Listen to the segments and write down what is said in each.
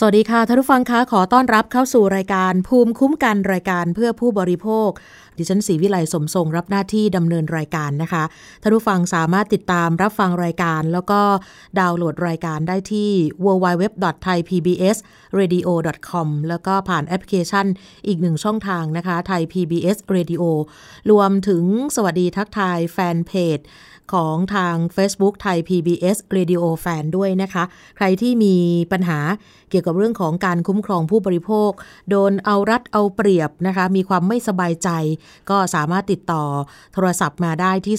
สวัสดีค่ะท่านผู้ฟังคะขอต้อนรับเข้าสู่รายการภูมิคุ้มกันรายการเพื่อผู้บริโภค ดิฉันศรีวิไลสมทรงรับหน้าที่ดำเนินรายการนะคะท่านผู้ฟังสามารถติดตามรับฟังรายการ แล้วก็ดาวน์โหลดรายการได้ที่ www.thaipbsradio.com แล้วก็ผ่านแอปพลิเคชันอีกหนึ่งช่องทางนะคะ Thai PBS Radio รวมถึงสวัสดีทักทายแฟนเพจ ของทาง Facebook ไทย PBS Radio Fan ด้วยนะคะ ใครที่มีปัญหาเกี่ยวกับเรื่องของการคุ้มครองผู้บริโภค โดนเอารัดเอาเปรียบนะคะ มีความไม่สบายใจ ก็สามารถติดต่อโทรศัพท์มาได้ที่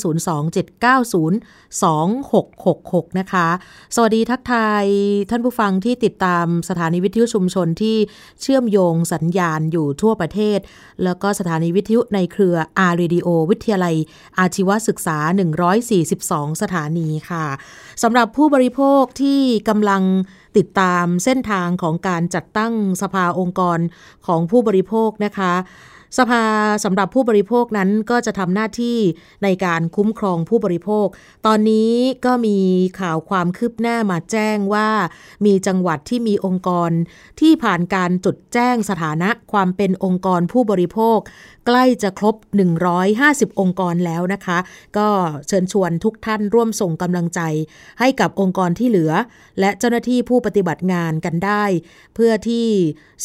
027902666 นะคะ สวัสดีทักทายท่านผู้ฟังที่ติดตามสถานีวิทยุชุมชนที่เชื่อมโยงสัญญาณอยู่ทั่วประเทศ แล้วก็สถานีวิทยุในเครืออารีดีโอวิทยาลัย อาชีวศึกษา104 42 สถานีค่ะสำหรับผู้บริโภคที่กำลังติดตามเส้นทางของการจัดตั้งสภาองค์กรของผู้บริโภคนะคะสภาสำหรับผู้บริโภคนั้นก็จะทำหน้าที่ในการคุ้มครองผู้บริโภค ตอนนี้ก็มีข่าวความคืบหน้ามาแจ้งว่า มีจังหวัดที่มีองค์กรที่ผ่านการจดแจ้งสถานะความเป็นองค์กรผู้บริโภคใกล้จะครบ 150 องค์กรแล้วนะคะ ก็เชิญชวนทุกท่านร่วมส่งกำลังใจให้กับองค์กรที่เหลือ และเจ้าหน้าที่ผู้ปฏิบัติงานกันได้ เพื่อที่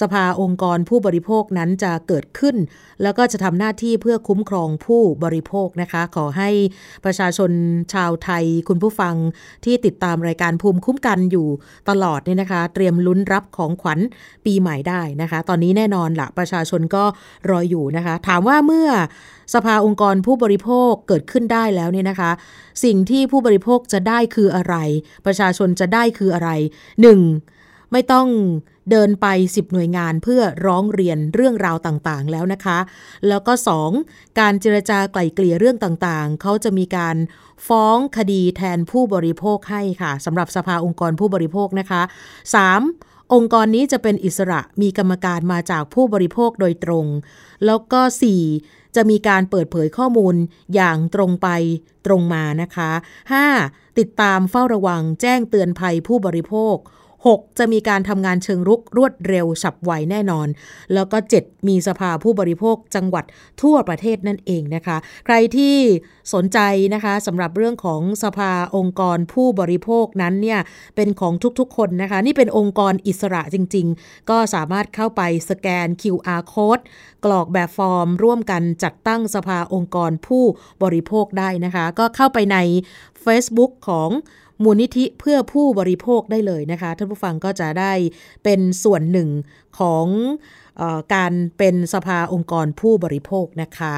สภาองค์กรผู้บริโภคนั้นจะเกิดขึ้น แล้วก็จะทำหน้าที่เพื่อคุ้มครองผู้บริโภคนะคะ ขอให้ประชาชนชาวไทยคุณผู้ฟังที่ติดตามรายการภูมิคุ้มกันอยู่ตลอดเนี่ยนะคะ เตรียมลุ้นรับของขวัญปีใหม่ได้นะคะ ตอนนี้แน่นอนละประชาชนก็รออยู่นะคะามว่าเมื่อสภาองค์กรผู้บริโภคเกิดขึ้นได้แล้วเนี่ยนะคะ สิ่งที่ผู้บริโภคจะได้คืออะไร ประชาชนจะได้คืออะไร 1. ไม่ต้องเดินไป 10 หน่วยงานเพื่อร้องเรียนเรื่องราวต่างๆ แล้วนะคะ แล้วก็ 2. การเจรจาไกล่เกลี่ยเรื่องต่างๆ เขาจะมีการฟ้องคดีแทนผู้บริโภคให้ค่ะสำหรับสภาองค์กรผู้บริโภคนะคะ 3. องค์กรนี้จะเป็นอิสระมีกรรมการมาจากผู้บริโภคโดยตรง แล้วก็ 4. จะมีการเปิดเผยข้อมูลอย่างตรงไปตรงมานะคะ 5. ติดตามเฝ้าระวังแจ้งเตือนภัยผู้บริโภค 6. จะมีการทำงานเชิงรุกรวดเร็วฉับไวแน่นอน แล้วก็ 7. มีสภาผู้บริโภคจังหวัดทั่วประเทศนั่นเองนะคะ ใครที่สนใจนะคะสำหรับเรื่องของสภาองค์กรผู้บริโภคนั้นเนี่ยเป็นของทุกๆคนนะคะ นี่เป็นองค์กรอิสระจริง ๆ ก็สามารถเข้าไปสแกน QR code กรอกแบบฟอร์ม ร่วมกันจัดตั้งสภาองค์กรผู้บริโภคได้นะคะ ก็เข้าไปใน Facebook ของ มูลนิธิเพื่อผู้บริโภคได้เลยนะคะ ท่านผู้ฟังก็จะได้เป็นส่วนหนึ่งของออการเป็นสภาองค์กรผู้บริโภคนะคะ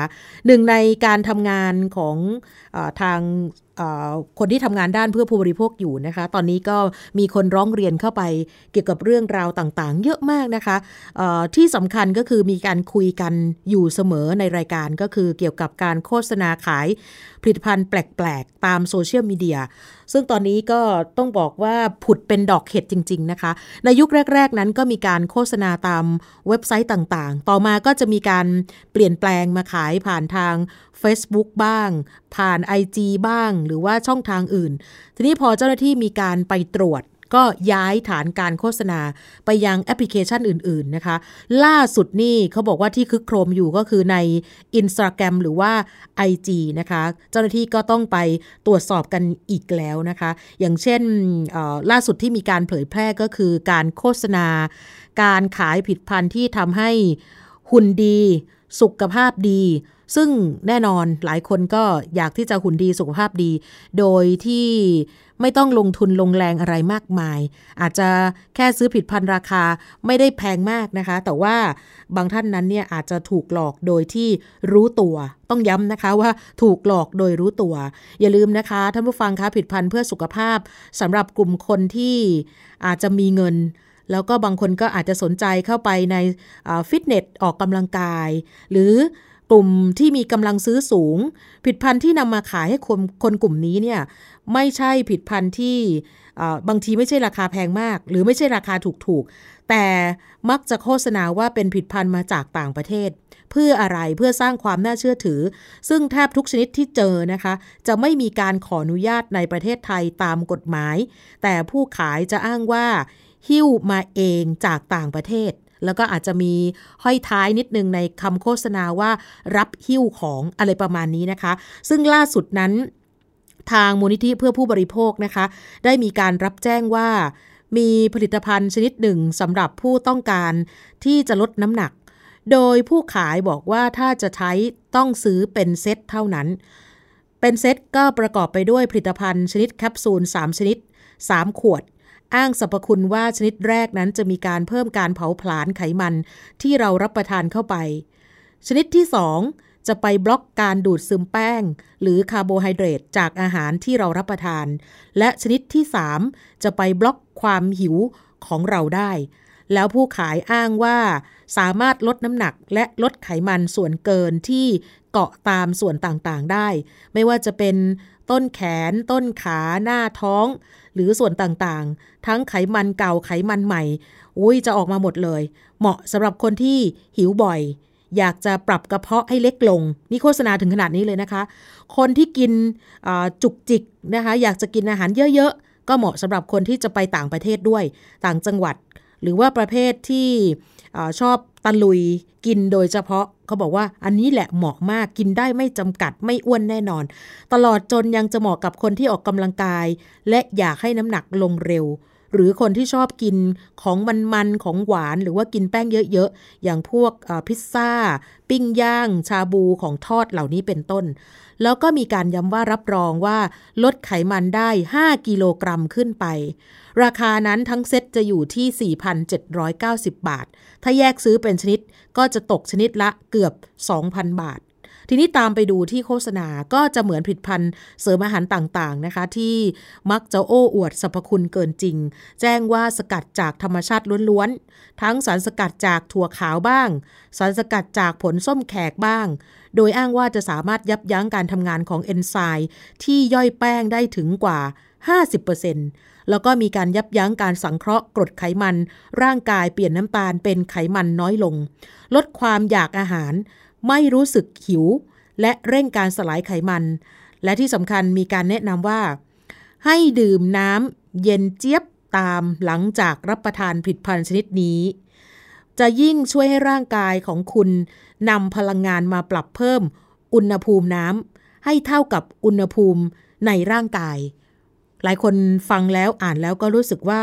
หนึ่งในการทำงานของอทาง คนที่ทำงานด้านเพื่อผู้บริโภคอยู่นะคะ ตอนนี้ก็มีคนร้องเรียนเข้าไปเกี่ยวกับเรื่องราวต่างๆ เยอะมากนะคะที่สำคัญก็คือมีการคุยกันอยู่เสมอในรายการก็คือเกี่ยวกับการโฆษณาขายผลิตภัณฑ์แปลกๆ ตามโซเชียลมีเดียซึ่งตอนนี้ก็ต้องบอกว่าผุดเป็นดอกเห็ดจริง ๆ นะคะ ในยุคแรก ๆ นั้นก็มีการโฆษณาตามเว็บไซต์ต่างๆ ต่อมาก็จะมีการเปลี่ยนแปลงมาขายผ่านทาง Facebook บ้าง ผ่าน IG บ้างหรือว่าช่องทางอื่น ทีนี้พอเจ้าหน้าที่มีการไปตรวจ ก็ย้ายฐานการโฆษณาไปยังแอปพลิเคชันอื่น ๆนะคะ ล่าสุดนี่เขาบอกว่าที่คึกโครมอยู่ก็คือใน Instagram หรือว่า IG นะคะ เจ้าหน้าที่ก็ต้องไปตรวจสอบกันอีกแล้วนะคะ อย่างเช่นล่าสุดที่มีการเผยแพร่ก็คือการโฆษณา การขายผิดพันธุ์ที่ทำให้หุ่นดี สุขภาพดี ซึ่งแน่นอนหลายคนก็อยากที่จะหุ่นดีสุขภาพดี โดยที่ไม่ต้องลงทุนลงแรงอะไรมากมาย อาจจะแค่ซื้อผิดพันราคาไม่ได้แพงมากนะคะ แต่ว่าบางท่านนั้นเนี่ยอาจจะถูกหลอกโดยที่รู้ตัว ต้องย้ำนะคะว่าถูกหลอกโดยรู้ตัว อย่าลืมนะคะท่านผู้ฟังคะผิดพันเพื่อสุขภาพสำหรับกลุ่มคนที่อาจจะมีเงินแล้วก็บางคนก็อาจจะสนใจเข้าไปในฟิตเนสออกกำลังกาย หรือ กลุ่มที่มีกำลังซื้อสูง ผิดพันธุ์ที่นำมาขายให้คนคนกลุ่มนี้เนี่ยไม่ใช่ผิดพันธุ์ที่บางทีไม่ใช่ราคาแพงมาก หรือไม่ใช่ราคาถูกๆ แต่มักจะโฆษณาว่าเป็นผลิตภัณฑ์มาจากต่างประเทศ เพื่ออะไรเพื่อสร้างความน่าเชื่อถือ ซึ่งแทบทุกชนิดที่เจอนะคะ จะไม่มีการขออนุญาตในประเทศไทยตามกฎหมาย แต่ผู้ขายจะอ้างว่าหิ้วมาเองจากต่างประเทศ แล้วก็อาจจะมีห้อยท้ายนิดนึงในคำโฆษณาว่ารับหิ้วของอะไรประมาณนี้นะคะ ซึ่งล่าสุดนั้นทางมูลนิธิเพื่อผู้บริโภคนะคะ ได้มีการรับแจ้งว่า มีผลิตภัณฑ์ชนิดหนึ่งสำหรับผู้ต้องการที่จะลดน้ำหนัก โดยผู้ขายบอกว่าถ้าจะใช้ต้องซื้อเป็นเซตเท่านั้น เป็นเซตก็ประกอบไปด้วยผลิตภัณฑ์ชนิดแคปซูล 3 ชนิด 3 ขวด อ้างสรรพคุณว่าชนิดแรกนั้นจะมีการเพิ่มการเผาผลาญไขมันที่เรารับประทานเข้าไป ชนิดที่ 2 จะไปบล็อกการดูดซึมแป้ง หรือคาร์โบไฮเดรตจากอาหารที่เรารับประทาน และชนิดที่ 3 จะไปบล็อกความหิวของเราได้ แล้วผู้ขายอ้างว่าสามารถลดน้ำหนักและลดไขมันส่วนเกินที่เกาะตามส่วนต่างๆได้ ไม่ว่าจะเป็น ต้นแขน ต้นขาหน้าท้อง หรือส่วนต่างๆ ทั้งไขมันเก่าไขมันใหม่ อุ้ยจะออกมาหมดเลย เหมาะสำหรับคนที่หิวบ่อย อยากจะปรับกระเพาะให้เล็กลง นี่โฆษณาถึงขนาดนี้เลยนะคะ คนที่กินจุกจิกนะคะ อยากจะกินอาหารเยอะๆ ก็เหมาะสำหรับคนที่จะไปต่างประเทศด้วย ต่างจังหวัด หรือว่าประเภทที่ชอบตะลุยกินโดยเฉพาะ เขาบอกว่าอันนี้แหละเหมาะมากกินได้ไม่จำกัดไม่อ้วนแน่นอน ตลอดจนยังจะเหมาะกับคนที่ออกกำลังกาย และอยากให้น้ำหนักลงเร็ว หรือคนที่ชอบกินของมันๆของหวานหรือว่ากินแป้งเยอะๆ อย่างพวกพิซซ่า ปิ้งย่าง ชาบูของทอดเหล่านี้เป็นต้น แล้วก็มีการย้ำว่ารับรองว่าลดไขมันได้ 5 กิโลกรัมขึ้นไป ราคานั้นทั้งเซ็ตจะอยู่ที่ 4,790 บาท ถ้าแยกซื้อเป็นชนิดก็จะตกชนิดละเกือบ 2,000 บาท ทีนี้ตามไปดูที่โฆษณาก็จะเหมือนผลิตภัณฑ์เสริมอาหารต่างๆนะคะ ที่มักจะโอ้อวดสรรพคุณเกินจริง แจ้งว่าสกัดจากธรรมชาติล้วนๆ ทั้งสารสกัดจากถั่วขาวบ้าง สารสกัดจากผลส้มแขกบ้าง โดยอ้างว่าจะสามารถยับยั้งการทำงานของเอนไซม์ที่ย่อยแป้งได้ถึงกว่า 50%แล้วก็มีการยับยั้งการสังเคราะห์กรดไขมัน ร่างกายเปลี่ยนน้ำตาลเป็นไขมันน้อยลง ลดความอยากอาหาร ไม่รู้สึกหิว และเร่งการสลายไขมัน และที่สำคัญมีการแนะนำว่า ให้ดื่มน้ำเย็นเจี๊ยบตามหลังจากรับประทานผลิตภัณฑ์ชนิดนี้ จะยิ่งช่วยให้ร่างกายของคุณนำพลังงานมาปรับเพิ่ม อุณหภูมิน้ำให้เท่ากับอุณหภูมิในร่างกาย หลายคนฟังแล้วอ่านแล้วก็รู้สึกว่า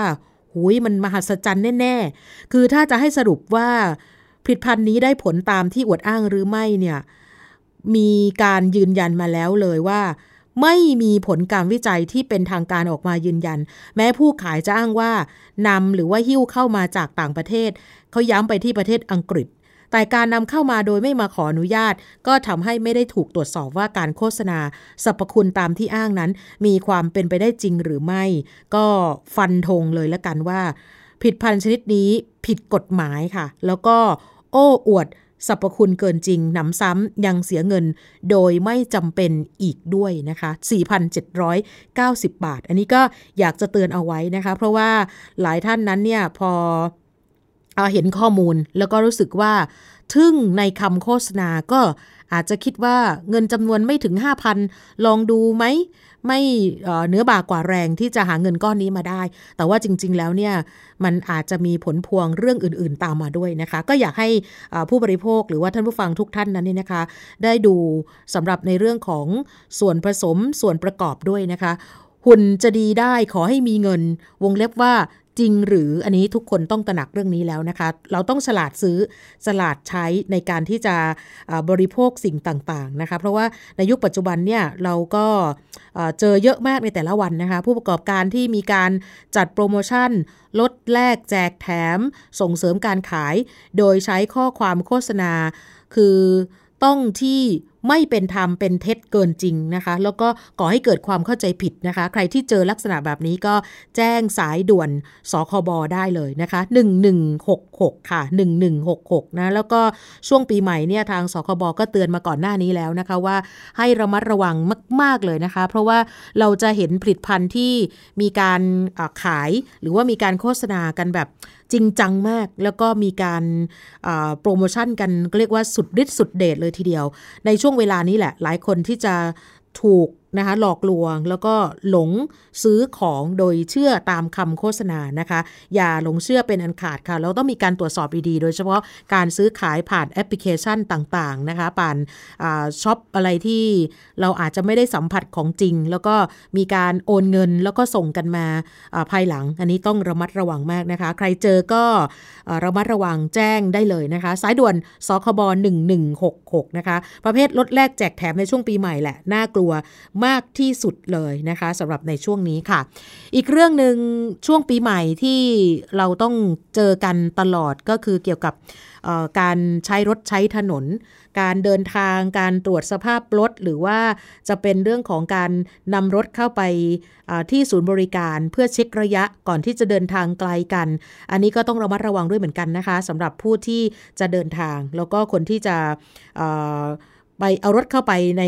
หุยมันมหัศจรรย์แน่ ๆ คือถ้าจะให้สรุปว่า ผลิตภัณฑ์นี้ได้ผลตามที่อวดอ้างหรือไม่เนี่ยมีการยืนยันมาแล้วเลยว่า ไม่มีผลการวิจัยที่เป็นทางการออกมายืนยัน แม้ผู้ขายจะอ้างว่านำหรือว่าหิ้วเข้ามาจากต่างประเทศ เขาย้ำไปที่ประเทศอังกฤษ แต่การนำเข้ามาโดยไม่มาขออนุญาต ก็ทำให้ไม่ได้ถูกตรวจสอบว่าการโฆษณาสรรพคุณตามที่อ้างนั้น มีความเป็นไปได้จริงหรือไม่ ก็ฟันธงเลยละกันว่า ผิดพันชนิดนี้ผิดกฎหมายค่ะ แล้วก็โอ้อวดสรรพคุณเกินจริงหนำซ้ำยังเสียเงินโดยไม่จำเป็นอีกด้วยนะคะ 4,790 บาท อันนี้ก็อยากจะเตือนเอาไว้นะคะ เพราะว่าหลายท่านนั้นเนี่ยพอเห็นข้อมูลแล้วก็รู้สึกว่าทึ่งในคำโฆษณาก็อาจจะคิดว่าเงินจำนวนไม่ถึง 5,000 ลองดูไหม ไม่เนื้อบากกว่าแรงที่จะหาเงินก้อนนี้มาได้ แต่ว่าจริง ๆ แล้วเนี่ยมันอาจจะมีผลพวงเรื่องอื่น ๆ ตามมาด้วยนะคะ ก็อยากให้ผู้บริโภคหรือว่าท่านผู้ฟังทุกท่านนั้นนี่นะคะ ได้ดูสำหรับในเรื่องของส่วนผสมส่วนประกอบด้วยนะคะ หุ่นจะดีได้ขอให้มีเงินวงเล็บว่า จริงหรืออันนี้ทุกคนต้องตระหนักเรื่องนี้แล้วนะคะ เราต้องฉลาดซื้อฉลาดใช้ในการที่จะบริโภคสิ่งต่างๆนะคะ เพราะว่าในยุคปัจจุบันเนี่ยเราก็เจอเยอะมากในแต่ละวันนะคะ ผู้ประกอบการที่มีการจัดโปรโมชั่น ลดแลกแจกแถม ส่งเสริมการขาย โดยใช้ข้อความโฆษณาคือต้องที่ ไม่เป็นธรรมเป็นเท็จเกินจริงนะคะ แล้วก็ก่อให้เกิดความเข้าใจผิดนะคะ ใครที่เจอลักษณะแบบนี้ก็แจ้งสายด่วนสคบได้เลยนะคะ 1166 ค่ะ 1166 นะแล้วก็ช่วงปีใหม่เนี่ยทางสคบก็เตือนมาก่อนหน้านี้แล้วนะคะว่าให้ระมัดระวังมาก ๆเลยนะคะ เพราะว่าเราจะเห็นผลิตภัณฑ์ที่มีการขายหรือว่ามีการโฆษณากันแบบ จริงจังมาก แล้วก็มีการโปรโมชั่นกันเรียกว่าสุดฤทธิ์สุดเดชเลยทีเดียว ในช่วงเวลานี้แหละ หลายคนที่จะถูก นะคะหลอกลวงแล้วก็หลงซื้อของโดยเชื่อตามคำโฆษณานะคะ อย่าหลงเชื่อเป็นอันขาดค่ะเราต้องมีการตรวจสอบดีๆ โดยเฉพาะการซื้อขายผ่านแอปพลิเคชันต่างๆนะคะผ่านช็อปอะไรที่เราอาจจะไม่ได้สัมผัสของจริง แล้วก็มีการโอนเงินแล้วก็ส่งกันมาภายหลัง อันนี้ต้องระมัดระวังมากนะคะ ใครเจอก็ระมัดระวังแจ้งได้เลยนะคะ สายด่วนสคบ1166นะคะประเภทลดแลกแจกแถมในช่วงปีใหม่แหละน่ากลัวมากที่สุดเลยนะคะสำหรับในช่วงนี้ค่ะ อีกเรื่องหนึ่งช่วงปีใหม่ที่เราต้องเจอกันตลอดก็คือเกี่ยวกับการใช้รถใช้ถนน การเดินทาง การตรวจสภาพรถ หรือว่าจะเป็นเรื่องของการนำรถเข้าไปที่ศูนย์บริการเพื่อเช็คระยะก่อนที่จะเดินทางไกลกัน อันนี้ก็ต้องระมัดระวังด้วยเหมือนกันนะคะสำหรับผู้ที่จะเดินทาง แล้วก็คนที่จะ ไปเอารถเข้าไปใน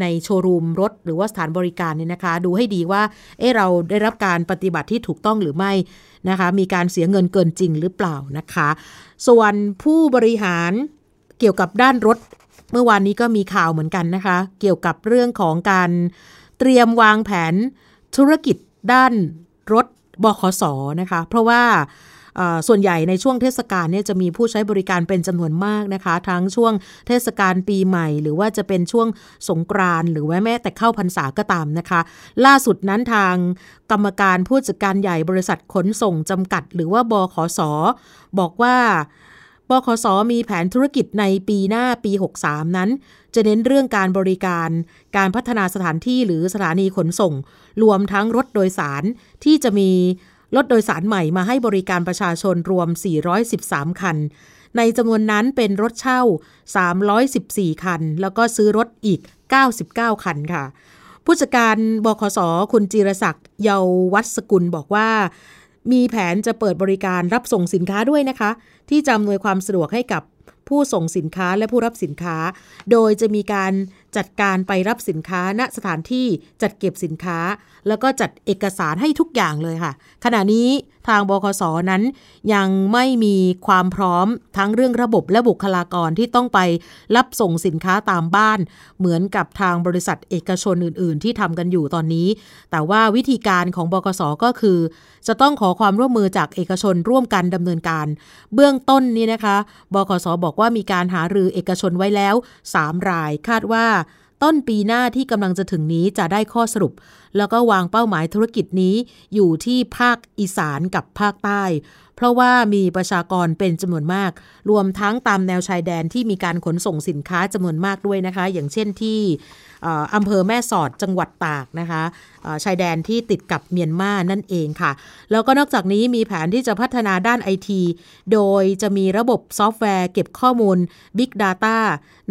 ในโชว์รูมรถหรือว่าสถานบริการเนี่ยนะคะ ดูให้ดีว่าเออเราได้รับการปฏิบัติที่ถูกต้องหรือไม่นะคะ มีการเสียเงินเกินจริงหรือเปล่านะคะ ส่วนผู้บริหารเกี่ยวกับด้านรถ เมื่อวานนี้ก็มีข่าวเหมือนกันนะคะ เกี่ยวกับเรื่องของการเตรียมวางแผนธุรกิจด้านรถบขสนะคะ เพราะว่า ส่วนใหญ่ในช่วงเทศกาลเนี่ยจะมีผู้ใช้บริการเป็นจำนวนมากนะคะ ทั้งช่วงเทศกาลปีใหม่ หรือว่าจะเป็นช่วงสงกรานหรือว่าแม้แต่เข้าพรรษาก็ตามนะคะ ล่าสุดนั้นทางกรรมการผู้จัดการใหญ่บริษัทขนส่งจำกัด หรือว่าบขสบอกว่าบขสมีแผนธุรกิจในปีหน้าปี 63 นั้น จะเน้นเรื่องการบริการ การพัฒนาสถานที่หรือสถานีขนส่ง รวมทั้งรถโดยสารที่จะมี รถโดยสารใหม่มาให้บริการประชาชนรวม 413 คัน ในจำนวนนั้นเป็นรถเช่า 314 คัน แล้วก็ซื้อรถอีก 99 คันค่ะ ผู้จัดการบขสคุณจิรศักดิ์เยาวัสกุลบอกว่ามีแผนจะเปิดบริการรับส่งสินค้าด้วยนะคะ ที่จะอำนวยความสะดวกให้กับผู้ส่งสินค้าและผู้รับสินค้า โดยจะมีการจัดการไปรับสินค้าณสถานที่จัดเก็บสินค้า แล้วก็จัดเอกสารให้ทุกอย่างเลยค่ะ ขณะนี้ทางบคสนั้นยังไม่มีความพร้อมทั้งเรื่องระบบและบุคลากรที่ต้องไปรับส่งสินค้าตามบ้าน เหมือนกับทางบริษัทเอกชนอื่น ๆ ที่ทำกันอยู่ตอนนี้ แต่ว่าวิธีการของบคสก็คือ จะต้องขอความร่วมมือจากเอกชนร่วมกันดำเนินการ เบื้องต้นนี้นะคะ บคสบอกว่ามีการหารือเอกชนไว้แล้ว 3 รายคาดว่า ต้นปีหน้าที่กำลังจะถึงนี้จะได้ข้อสรุป แล้วก็วางเป้าหมายธุรกิจนี้อยู่ที่ภาคอีสานกับภาคใต้ เพราะว่ามีประชากรเป็นจำนวนมาก รวมทั้งตามแนวชายแดนที่มีการขนส่งสินค้าจำนวนมากด้วยนะคะ อย่างเช่นที่อำเภอแม่สอดจังหวัดตากนะคะชายแดนที่ติดกับเมียนมานั่นเองค่ะ แล้วก็นอกจากนี้มีแผนที่จะพัฒนาด้านไอที โดยจะมีระบบซอฟต์แวร์เก็บข้อมูล Big Data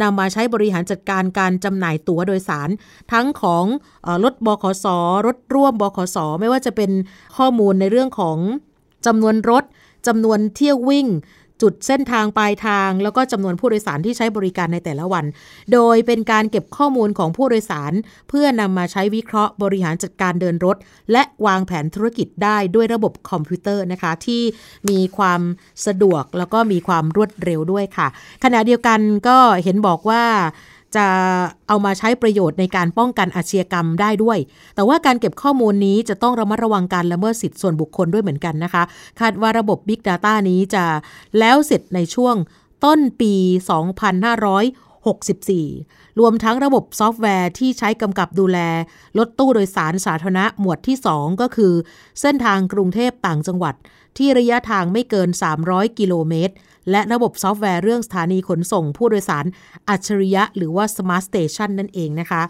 นำมาใช้บริหารจัดการการจำหน่ายตั๋วโดยสาร ทั้งของรถบขส.รถร่วมบขส. ไม่ว่าจะเป็นข้อมูลในเรื่องของ จำนวนรถจำนวนเที่ยววิ่ง จุดเส้นทางปลายทาง แล้วก็จำนวนผู้โดยสารที่ใช้บริการในแต่ละวัน โดยเป็นการเก็บข้อมูลของผู้โดยสาร เพื่อนำมาใช้วิเคราะห์บริหารจัดการเดินรถ และวางแผนธุรกิจได้ด้วยระบบคอมพิวเตอร์นะคะ ที่มีความสะดวกแล้วก็มีความรวดเร็วด้วยค่ะ ขณะเดียวกันก็เห็นบอกว่า จะเอามาใช้ประโยชน์ในการป้องกันอาชญากรรมได้ด้วย แต่ว่าการเก็บข้อมูลนี้จะต้องระมัดระวังการละเมิดสิทธิส่วนบุคคลด้วยเหมือนกันนะคะ คาดว่าระบบ Big Data นี้จะแล้วเสร็จในช่วงต้นปี 2564 รวมทั้งระบบซอฟต์แวร์ที่ใช้กำกับดูแล รถตู้โดยสารสาธารณะหมวดที่ 2 ก็คือ เส้นทางกรุงเทพต่างจังหวัด ที่ระยะทางไม่เกิน 300 กิโลเมตร และระบบซอฟต์แวร์เรื่องสถานีขนส่งผู้โดยสารอัจฉริยะ หรือว่า Smart Station นั่นเองนะคะ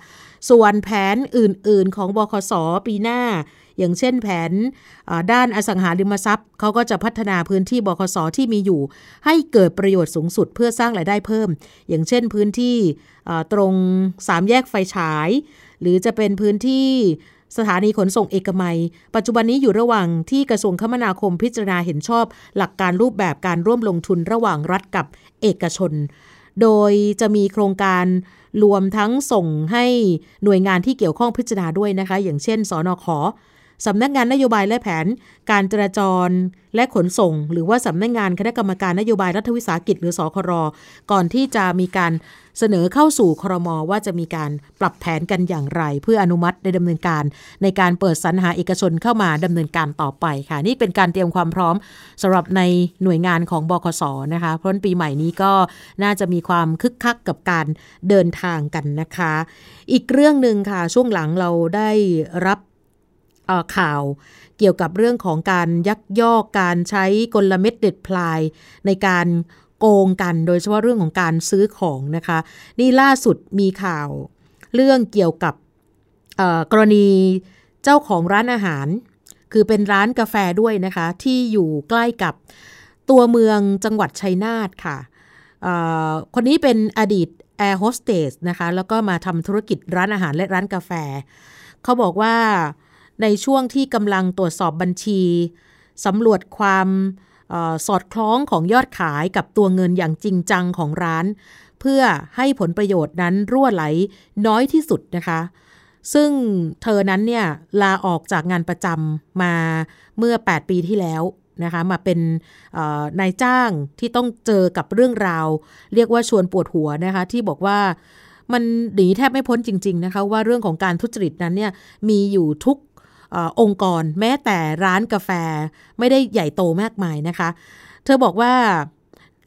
ส่วนแผนอื่นๆของบขส.ปีหน้า อย่างเช่นแผนด้านอสังหาริมทรัพย์เขาก็จะพัฒนาพื้นที่บคสที่มีอยู่ ให้เกิดประโยชน์สูงสุดเพื่อสร้างรายได้เพิ่ม อย่างเช่นพื้นที่ตรงสามแยกไฟฉาย หรือจะเป็นพื้นที่ สถานีขนส่งเอกมัย ปัจจุบันนี้อยู่ระหว่างที่กระทรวงคมนาคมพิจารณาเห็นชอบ หลักการรูปแบบการร่วมลงทุนระหว่างรัฐกับเอกชน โดยจะมีโครงการรวมทั้งส่งให้หน่วยงานที่เกี่ยวข้องพิจารณาด้วยนะคะ อย่างเช่นสอนอขอ สำนักงานนโยบายและแผน การจราจรและขนส่ง หรือว่าสำนักงานคณะกรรมการนโยบายรัฐวิสาหกิจหรือสครก่อนที่จะมีการเสนอเข้าสู่ครมว่าจะมีการปรับแผนกันอย่างไร เพื่ออนุมัติในดำเนินการ ในการเปิดสรรหาเอกชนเข้ามาดำเนินการต่อไปค่ะ นี่เป็นการเตรียมความพร้อมสำหรับในหน่วยงานของบคสนะคะเพราะปีใหม่นี้ก็น่าจะมีความคึกคักกับการเดินทางกันนะคะ อีกเรื่องหนึ่งค่ะช่วงหลังเราได้รับ ข่าวเกี่ยวกับเรื่องของการยักยอกการใช้กลเม็ดเด็ดพลาย ในการโกงกันโดยเฉพาะเรื่องของการซื้อของนะคะ นี่ล่าสุดมีข่าวเรื่องเกี่ยวกับกรณีเจ้าของร้านอาหาร คือเป็นร้านกาแฟด้วยนะคะ ที่อยู่ใกล้กับตัวเมืองจังหวัดชัยนาทค่ะ คนนี้เป็นอดีตแอร์โฮสเตสนะคะ แล้วก็มาทำธุรกิจร้านอาหารและร้านกาแฟ เขาบอกว่า ในช่วงที่กำลังตรวจสอบบัญชีสำรวจความออสอดคล้องของยอดขายกับตัวเงินอย่างจริงจังของร้าน เพื่อให้ผลประโยชน์นั้นรั่วไหลน้อยที่สุดนะคะ ซึ่งเธอนั้นเนี่ยลาออกจากงานประจำมาเมื่อ 8 ปีที่แล้วนะคะมาเป็นนายจ้างที่ต้องเจอกับเรื่องราว เรียกว่าชวนปวดหัวนะคะที่บอกว่ามันหนีแทบไม่พ้นจริง ๆนะคะ ว่าเรื่องของการทุจริตนั้นเนี่ยมีอยู่ทุก องค์กร แม้แต่ร้านกาแฟไม่ได้ใหญ่โตมากมายนะคะ เธอบอกว่า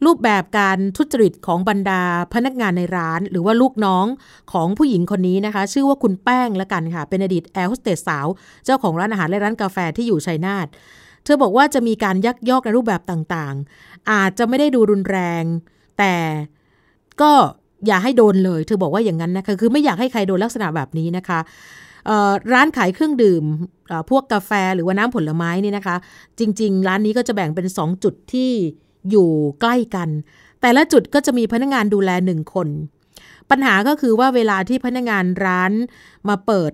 รูปแบบการทุจริตของบรรดาพนักงานในร้าน หรือว่าลูกน้องของผู้หญิงคนนี้นะคะ ชื่อว่าคุณแป้งละกันค่ะ เป็นอดีตแอร์โฮสเตสสาว เจ้าของร้านอาหารและร้านกาแฟที่อยู่ชัยนาทเธอบอกว่าจะมีการยักยอกในรูปแบบต่างๆ อาจจะไม่ได้ดูรุนแรง แต่ก็อย่าให้โดนเลย เธอบอกว่าอย่างนั้นนะคะ คือไม่อยากให้ใครโดนลักษณะแบบนี้นะคะ ร้านขายเครื่องดื่มพวกกาแฟหรือว่าน้ำผลไม้นี่นะคะ จริง ๆ ร้านนี้ก็จะแบ่งเป็น 2 จุดที่อยู่ใกล้กัน แต่ละจุดก็จะมีพนักงานดูแลหนึ่งคน ปัญหาก็คือว่าเวลาที่พนักงานร้านมาเปิด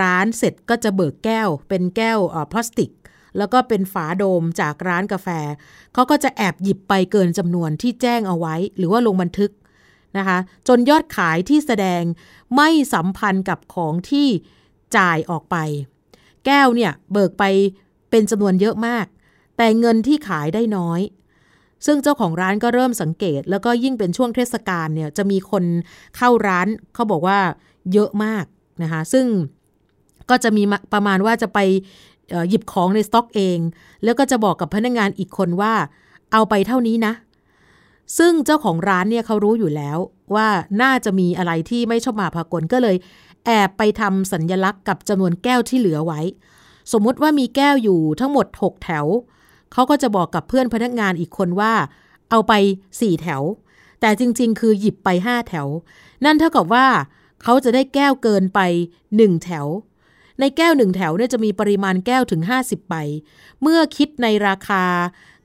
ร้านเสร็จก็จะเบิกแก้ว เป็นแก้วพลาสติก แล้วก็เป็นฝาโดมจากร้านกาแฟ เขาก็จะแอบหยิบไปเกินจำนวนที่แจ้งเอาไว้ หรือว่าลงบันทึกนะคะ จนยอดขายที่แสดงไม่สัมพันธ์กับของที่ จ่ายออกไป แก้วเนี่ยเบิกไปเป็นจำนวนเยอะมาก แต่เงินที่ขายได้น้อย ซึ่งเจ้าของร้านก็เริ่มสังเกต แล้วก็ยิ่งเป็นช่วงเทศกาลเนี่ยจะมีคนเข้าร้านเขาบอกว่าเยอะมากนะคะซึ่งก็จะมีประมาณว่าจะไปหยิบของในสต็อกเอง แล้วก็จะบอกกับพนักงงานอีกคนว่า เอาไปเท่านี้นะ ซึ่งเจ้าของร้านเนี่ยเขารู้อยู่แล้วว่าน่าจะมีอะไรที่ไม่ชอบมาพากลก็เลย แอบไปทำสัญญลักษณ์กับจำนวนแก้วที่เหลือไว้ สมมติว่ามีแก้วอยู่ทั้งหมด 6 แถว เขาก็จะบอกกับเพื่อนพนักงานอีกคนว่า เอาไป 4 แถว แต่จริงๆ คือหยิบไป 5 แถว นั่นเท่ากับว่า เขาจะได้แก้วเกินไป 1 แถว ในแก้วหนึ่งแถวเนี่ยจะมีปริมาณแก้วถึง 50ใบ เมื่อคิดในราคา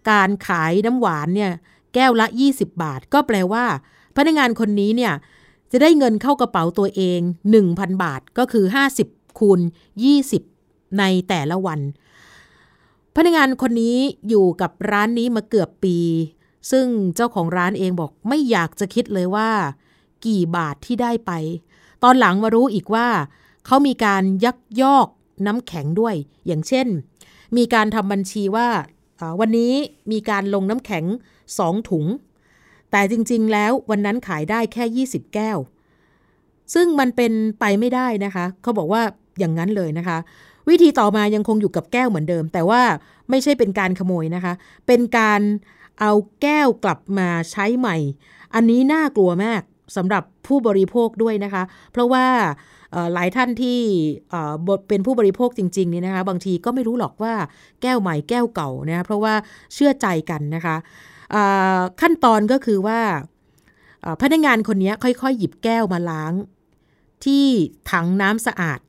การขายน้ำหวานเนี่ยแก้วละ 20 บาท ก็แปลว่า พนักงานคนนี้เนี่ย จะได้เงินเข้ากระเป๋าตัวเอง 1,000 บาทก็คือ 50คูณ20 ในแต่ละวัน พนักงานคนนี้อยู่กับร้านนี้มาเกือบปี ซึ่งเจ้าของร้านเองบอกไม่อยากจะคิดเลยว่า กี่บาทที่ได้ไป ตอนหลังมารู้อีกว่า เขามีการยักยอกน้ำแข็งด้วย อย่างเช่น มีการทำบัญชีว่าวันนี้มีการลงน้ำแข็งสองถุง แต่จริงๆ แล้ววันนั้นขายได้แค่ 20 แก้ว ซึ่งมันเป็นไปไม่ได้นะคะ เขาบอกว่าอย่างนั้นเลยนะคะ วิธีต่อมายังคงอยู่กับแก้วเหมือนเดิม แต่ว่าไม่ใช่เป็นการขโมยนะคะ เป็นการเอาแก้วกลับมาใช้ใหม่ อันนี้น่ากลัวมากสำหรับผู้บริโภคด้วยนะคะ เพราะว่าหลายท่านที่เป็นผู้บริโภคจริงๆนี่นะคะ บางทีก็ไม่รู้หรอกว่าแก้วใหม่แก้วเก่านะเพราะว่าเชื่อใจกันนะคะ ขั้นตอนก็คือว่าพนักงานคนนี้ค่อยๆ หยิบแก้วมาล้าง ที่ถังน้ำสะอาด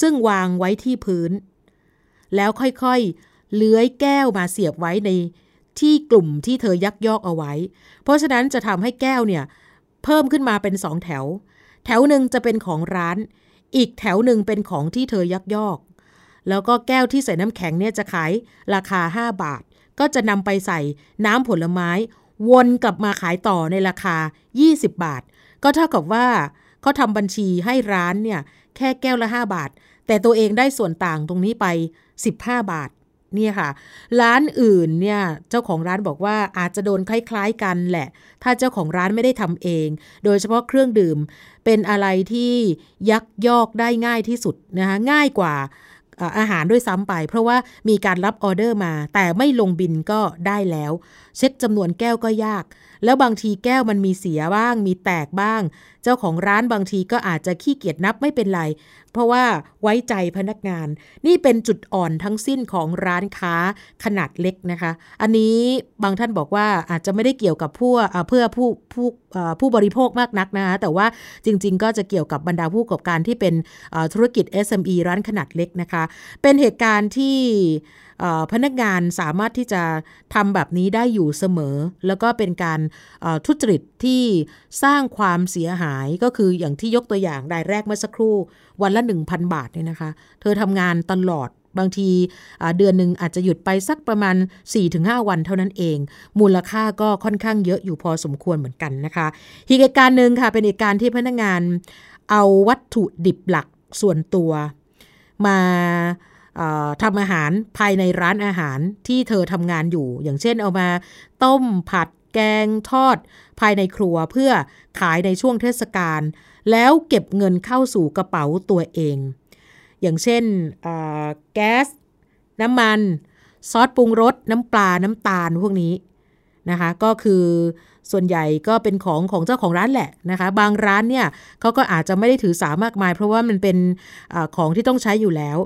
ซึ่งวางไว้ที่พื้น แล้วค่อยๆ เลื้อยแก้วมาเสียบไว้ในที่กลุ่มที่เธอยักยอกเอาไว้ เพราะฉะนั้นจะทำให้แก้วเนี่ย เพิ่มขึ้นมาเป็นสองแถว แถวหนึ่งจะเป็นของร้าน อีกแถวหนึ่งเป็นของที่เธอยักยอก แล้วก็แก้วที่ใส่น้ำแข็งเนี่ยจะขายราคา 5 บาท ก็จะนำไปใส่น้ำผลไม้ วนกลับมาขายต่อในราคา 20 บาท ก็เท่ากับว่าเขาทำบัญชีให้ร้านเนี่ยแค่แก้วละ 5 บาท แต่ตัวเองได้ส่วนต่างตรงนี้ไป 15 บาทเนี่ยค่ะ ร้านอื่นเนี่ยเจ้าของร้านบอกว่าอาจจะโดนคล้าย ๆ กันแหละ ถ้าเจ้าของร้านไม่ได้ทำเอง โดยเฉพาะเครื่องดื่มเป็นอะไรที่ยักยอกได้ง่ายที่สุดนะคะง่ายกว่า อาหารด้วยซ้ำไป เพราะว่ามีการรับออเดอร์มา แต่ไม่ลงบินก็ได้แล้ว เช็คจำนวนแก้วก็ยาก แล้วบางทีแก้วมันมีเสียบ้าง มีแตกบ้าง เจ้าของร้านบางทีก็อาจจะขี้เกียจนับไม่เป็นไร เพราะว่าไว้ใจพนักงาน นี่เป็นจุดอ่อนทั้งสิ้นของร้านค้าขนาดเล็กนะคะ อันนี้บางท่านบอกว่าอาจจะไม่ได้เกี่ยวกับผู้เพื่อผู้ผู้ผู้บริโภคมากนักนะคะแต่ว่าจริง ๆ ก็จะเกี่ยวกับบรรดาผู้ประกอบการที่เป็นธุรกิจ SME ร้านขนาดเล็กนะคะ เป็นเหตุการณ์ที่พนักงานสามารถที่จะทำแบบนี้ได้อยู่เสมอ แล้วก็เป็นการทุจริตที่สร้างความเสียหายก็คืออย่างที่ยกตัวอย่างรายแรกเมื่อสักครู่ วันละ 1,000 บาทเนี่ยนะคะ เธอทำงานตลอดบางทีเดือนหนึ่งอาจจะหยุดไปสักประมาณ 4-5 วันเท่านั้นเอง มูลค่าก็ค่อนข้างเยอะอยู่พอสมควรเหมือนกันนะคะอีกเหตุการณ์หนึ่งค่ะเป็นเหตุการณ์ที่พนักงานเอาวัตถุดิบหลักส่วนตัว มา ทำอาหารภายในร้านอาหารที่เธอทำงานอยู่ อย่างเช่นเอามาต้มผัดแกงทอด ภายในครัวเพื่อขายในช่วงเทศกาลแล้วเก็บเงินเข้าสู่กระเป๋าตัวเอง อย่างเช่นแก๊ส น้ำมัน ซอสปรุงรส น้ำปลา น้ำตาลพวกนี้ นะคะก็คือส่วนใหญ่ก็เป็นของของเจ้าของร้านแหละนะคะ บางร้านเนี่ยเขาก็อาจจะไม่ได้ถือสามากมาย เพราะว่ามันเป็นอของที่ต้องใช้อยู่แล้ว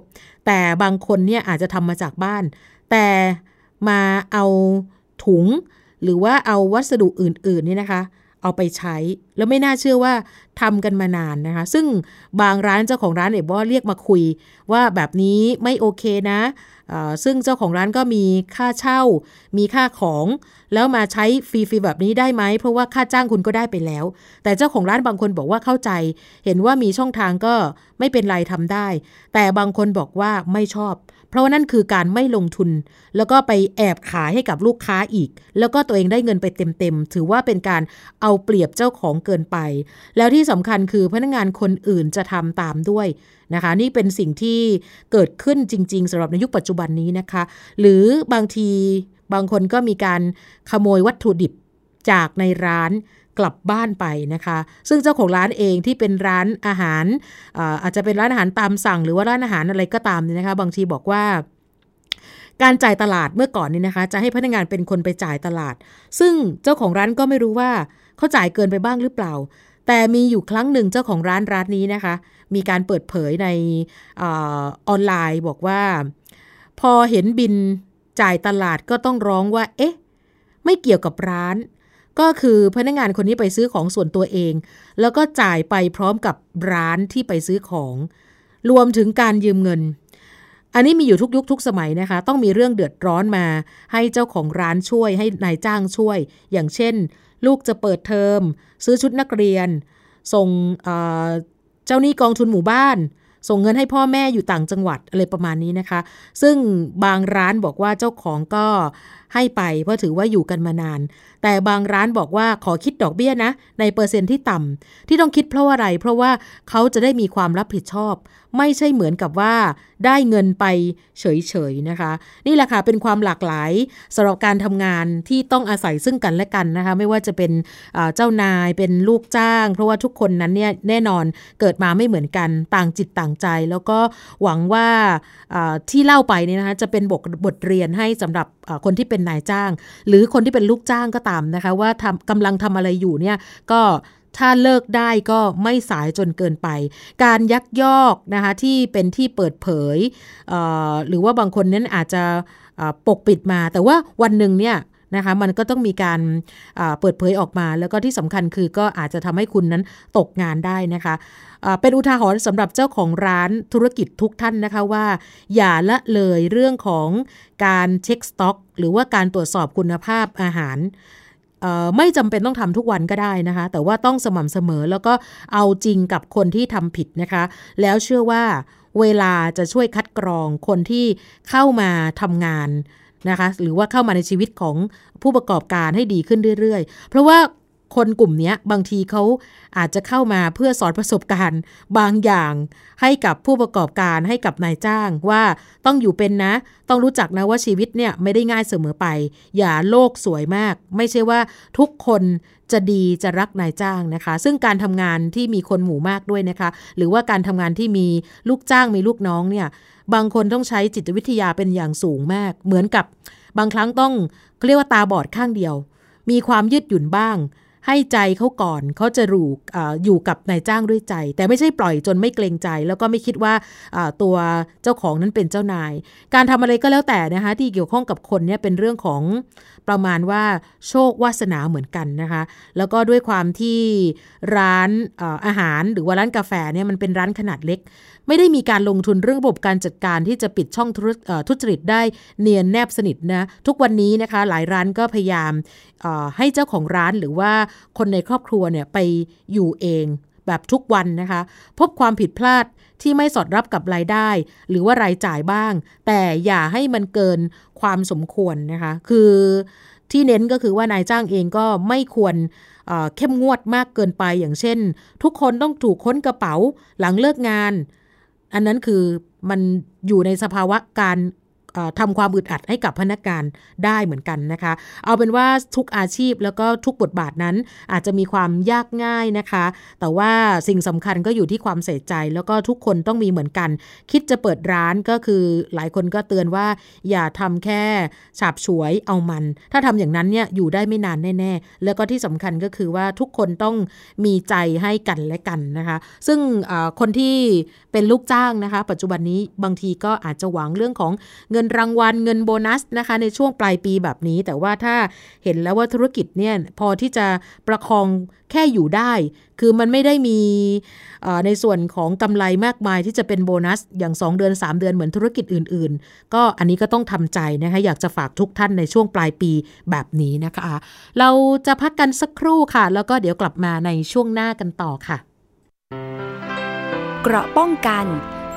แต่บางคนเนี่ยอาจจะทำมาจากบ้าน แต่มาเอาถุงหรือว่าเอาวัสดุอื่นๆนี่นะคะ เอาไปใช้ แล้วไม่น่าเชื่อว่าทำกันมานานนะคะ ซึ่งบางร้านเจ้าของร้านเนี่ยว่าเรียกมาคุยว่าแบบนี้ไม่โอเคนะซึ่งเจ้าของร้านก็มีค่าเช่า มีค่าของ แล้วมาใช้ฟรีๆแบบนี้ได้ไหม เพราะว่าค่าจ้างคุณก็ได้ไปแล้ว แต่เจ้าของร้านบางคนบอกว่าเข้าใจ เห็นว่ามีช่องทางก็ไม่เป็นไรทำได้ แต่บางคนบอกว่าไม่ชอบ เพราะว่านั่นคือการไม่ลงทุน แล้วก็ไปแอบขายให้กับลูกค้าอีก แล้วก็ตัวเองได้เงินไปเต็มๆ ถือว่าเป็นการเอาเปรียบเจ้าของเกินไป แล้วที่สำคัญคือพนักงานคนอื่นจะทำตามด้วยนะคะ นี่เป็นสิ่งที่เกิดขึ้นจริง ๆสำหรับในยุคปัจจุบันนี้นะคะ หรือบางทีบางคนก็มีการขโมยวัตถุดิบจากในร้าน กลับบ้านไปนะคะ ซึ่งเจ้าของร้านเองที่เป็นร้านอาหารอาจจะเป็นร้านอาหารตามสั่ง หรือว่าร้านอาหารอะไรก็ตามเนี่ยนะคะ บางทีบอกว่าการจ่ายตลาดเมื่อก่อนนี่นะคะ จะให้พนักงานเป็นคนไปจ่ายตลาด ซึ่งเจ้าของร้านก็ไม่รู้ว่าเขาจ่ายเกินไปบ้างหรือเปล่า แต่มีอยู่ครั้งหนึ่งเจ้าของร้านร้านนี้นะคะ มีการเปิดเผยในออนไลน์บอกว่า พอเห็นบินจ่ายตลาดก็ต้องร้องว่า เอ๊ะ ไม่เกี่ยวกับร้าน ก็คือพนักงานคนนี้ไปซื้อของส่วนตัวเอง แล้วก็จ่ายไปพร้อมกับร้านที่ไปซื้อของ รวมถึงการยืมเงิน อันนี้มีอยู่ทุกยุคทุกสมัยนะคะ ต้องมีเรื่องเดือดร้อนมา ให้เจ้าของร้านช่วย ให้นายจ้างช่วย อย่างเช่น ลูกจะเปิดเทอม ซื้อชุดนักเรียน ส่งเจ้าหนี้กองทุนหมู่บ้านส่งเงินให้พ่อแม่อยู่ต่างจังหวัดอะไรประมาณนี้นะคะ ซึ่งบางร้านบอกว่าเจ้าของก็ให้ไปเพราะถือว่าอยู่กันมานาน แต่บางร้านบอกว่าขอคิดดอกเบี้ยนะ ในเปอร์เซ็นต์ที่ต่ำที่ต้องคิดเพราะอะไร เพราะว่าเขาจะได้มีความรับผิดชอบ ไม่ใช่เหมือนกับว่าได้เงินไปเฉยๆนะคะ นี่แหละค่ะเป็นความหลากหลายสำหรับการทำงานที่ต้องอาศัยซึ่งกันและกันนะคะ ไม่ว่าจะเป็นเจ้านายเป็นลูกจ้าง เพราะว่าทุกคนนั้นเนี่ยแน่นอนเกิดมาไม่เหมือนกันต่างจิตต่างใจ แล้วก็หวังว่าที่เล่าไปนี่นะคะจะเป็นบทบทเรียนให้สำหรับคนที่เป็นเป็นายจ้าง หรือคนที่เป็นลูกจ้างก็ตามนะคะ ว่าทำกำลังทำอะไรอยู่เนี่ยก็ถ้าเลิกได้ก็ไม่สายจนเกินไป การยักยอกนะคะที่เป็นที่เปิดเผย หรือว่าบางคนนั้นอาจจะปกปิดมา แต่ว่าวันหนึ่งเนี่ยนะคะมันก็ต้องมีการเปิดเผยออกมา แล้วก็ที่สำคัญคือก็อาจจะทำให้คุณนั้นตกงานได้นะคะ เป็นอุทาหรณ์สำหรับเจ้าของร้านธุรกิจทุกท่านนะคะว่า อย่าละเลยเรื่องของการเช็คสต็อก หรือว่าการตรวจสอบคุณภาพอาหารไม่จำเป็นต้องทำทุกวันก็ได้นะคะ แต่ว่าต้องสม่ำเสมอแล้วก็เอาจริงกับคนที่ทำผิดนะคะ แล้วเชื่อว่าเวลาจะช่วยคัดกรองคนที่เข้ามาทำงานนะคะ หรือว่าเข้ามาในชีวิตของผู้ประกอบการให้ดีขึ้นเรื่อยๆ เพราะว่า คนกลุ่มนี้บางทีเขาอาจจะเข้ามาเพื่อสอนประสบการณ์บางอย่าง ให้กับผู้ประกอบการให้กับนายจ้างว่าต้องอยู่เป็นนะ ต้องรู้จักนะว่าชีวิตเนี่ยไม่ได้ง่ายเสมอไป อย่าโลกสวยมาก ไม่ใช่ว่าทุกคนจะดีจะรักนายจ้างนะคะ ซึ่งการทำงานที่มีคนหมู่มากด้วยนะคะ หรือว่าการทำงานที่มีลูกจ้างมีลูกน้องเนี่ยบางคนต้องใช้จิตวิทยาเป็นอย่างสูงมาก เหมือนกับบางครั้งต้องเรียกว่าตาบอดข้างเดียว มีความยืดหยุ่นบ้าง ให้ใจเขาก่อนเขาจะรู้อยู่กับนายจ้างด้วยใจ แต่ไม่ใช่ปล่อยจนไม่เกรงใจ แล้วก็ไม่คิดว่าตัวเจ้าของนั้นเป็นเจ้านาย การทำอะไรก็แล้วแต่นะคะที่เกี่ยวข้องกับคนเนี่ยเป็นเรื่องของประมาณว่าโชควาสนาเหมือนกันนะคะ แล้วก็ด้วยความที่ร้านอาหารหรือว่าร้านกาแฟเนี่ยมันเป็นร้านขนาดเล็ก ไม่ได้มีการลงทุนเรื่องระบบการจัดการที่จะปิดช่องทุจริตได้เนียนแนบสนิทนะทุกวันนี้นะคะหลายร้านก็พยายามให้เจ้าของร้านหรือว่าคนในครอบครัวเนี่ยไปอยู่เองแบบทุกวันนะคะ พบความผิดพลาดที่ไม่สอดรับกับรายได้ หรือว่ารายจ่ายบ้าง แต่อย่าให้มันเกินความสมควรนะคะ คือที่เน้นก็คือว่านายจ้างเองก็ไม่ควรเข้มงวดมากเกินไปอย่างเช่น ทุกคนต้องถูกค้นกระเป๋าหลังเลิกงาน อันนั้นคือมันอยู่ในสภาวะการ ทำความอึดอัดให้กับพนักงานได้เหมือนกันนะคะ เอาเป็นว่าทุกอาชีพแล้วก็ทุกบทบาทนั้นอาจจะมีความยากง่ายนะคะ แต่ว่าสิ่งสำคัญก็อยู่ที่ความใส่ใจ แล้วก็ทุกคนต้องมีเหมือนกัน คิดจะเปิดร้านก็คือหลายคนก็เตือนว่า อย่าทำแค่ฉาบฉวยเอามัน ถ้าทำอย่างนั้นเนี่ยอยู่ได้ไม่นานแน่ๆ แล้วก็ที่สำคัญก็คือว่าทุกคนต้องมีใจให้กันและกันนะคะ ซึ่งคนที่เป็นลูกจ้างนะคะ ปัจจุบันนี้บางทีก็อาจจะหวังเรื่องของเงินนรางวัลเงินโบนัสนะคะในช่วงปลายปีแบบนี้ แต่ว่าถ้าเห็นแล้วว่าธุรกิจเนี่ยพอที่จะประคองแค่อยู่ได้ คือมันไม่ได้มีในส่วนของกำไรมากมายที่จะเป็นโบนัสอย่าง 2 เดือน 3 เดือนเหมือนธุรกิจอื่น ๆ ก็อันนี้ก็ต้องทำใจนะคะอยากจะฝากทุกท่านในช่วงปลายปีแบบนี้นะคะ เราจะพักกันสักครู่ค่ะ แล้วก็เดี๋ยวกลับมาในช่วงหน้ากันต่อค่ะ เกราะป้องกัน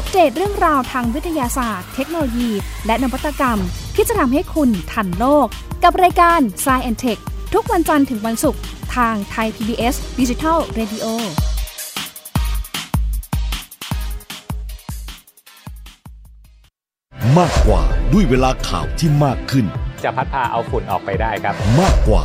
อัปเดตเรื่องราวทางวิทยาศาสตร์ เทคโนโลยี และนวัตกรรม ที่จะทำให้คุณทันโลก กับรายการ s c i e n t e c h ทุกวันจันทร์ถึงวันศุกร์ทางไทย PBS Digital Radio มากกว่าด้วยเวลาข่าวที่มากขึ้น จะพัดพาเอาฝุ่นออกไปได้ครับ มากกว่า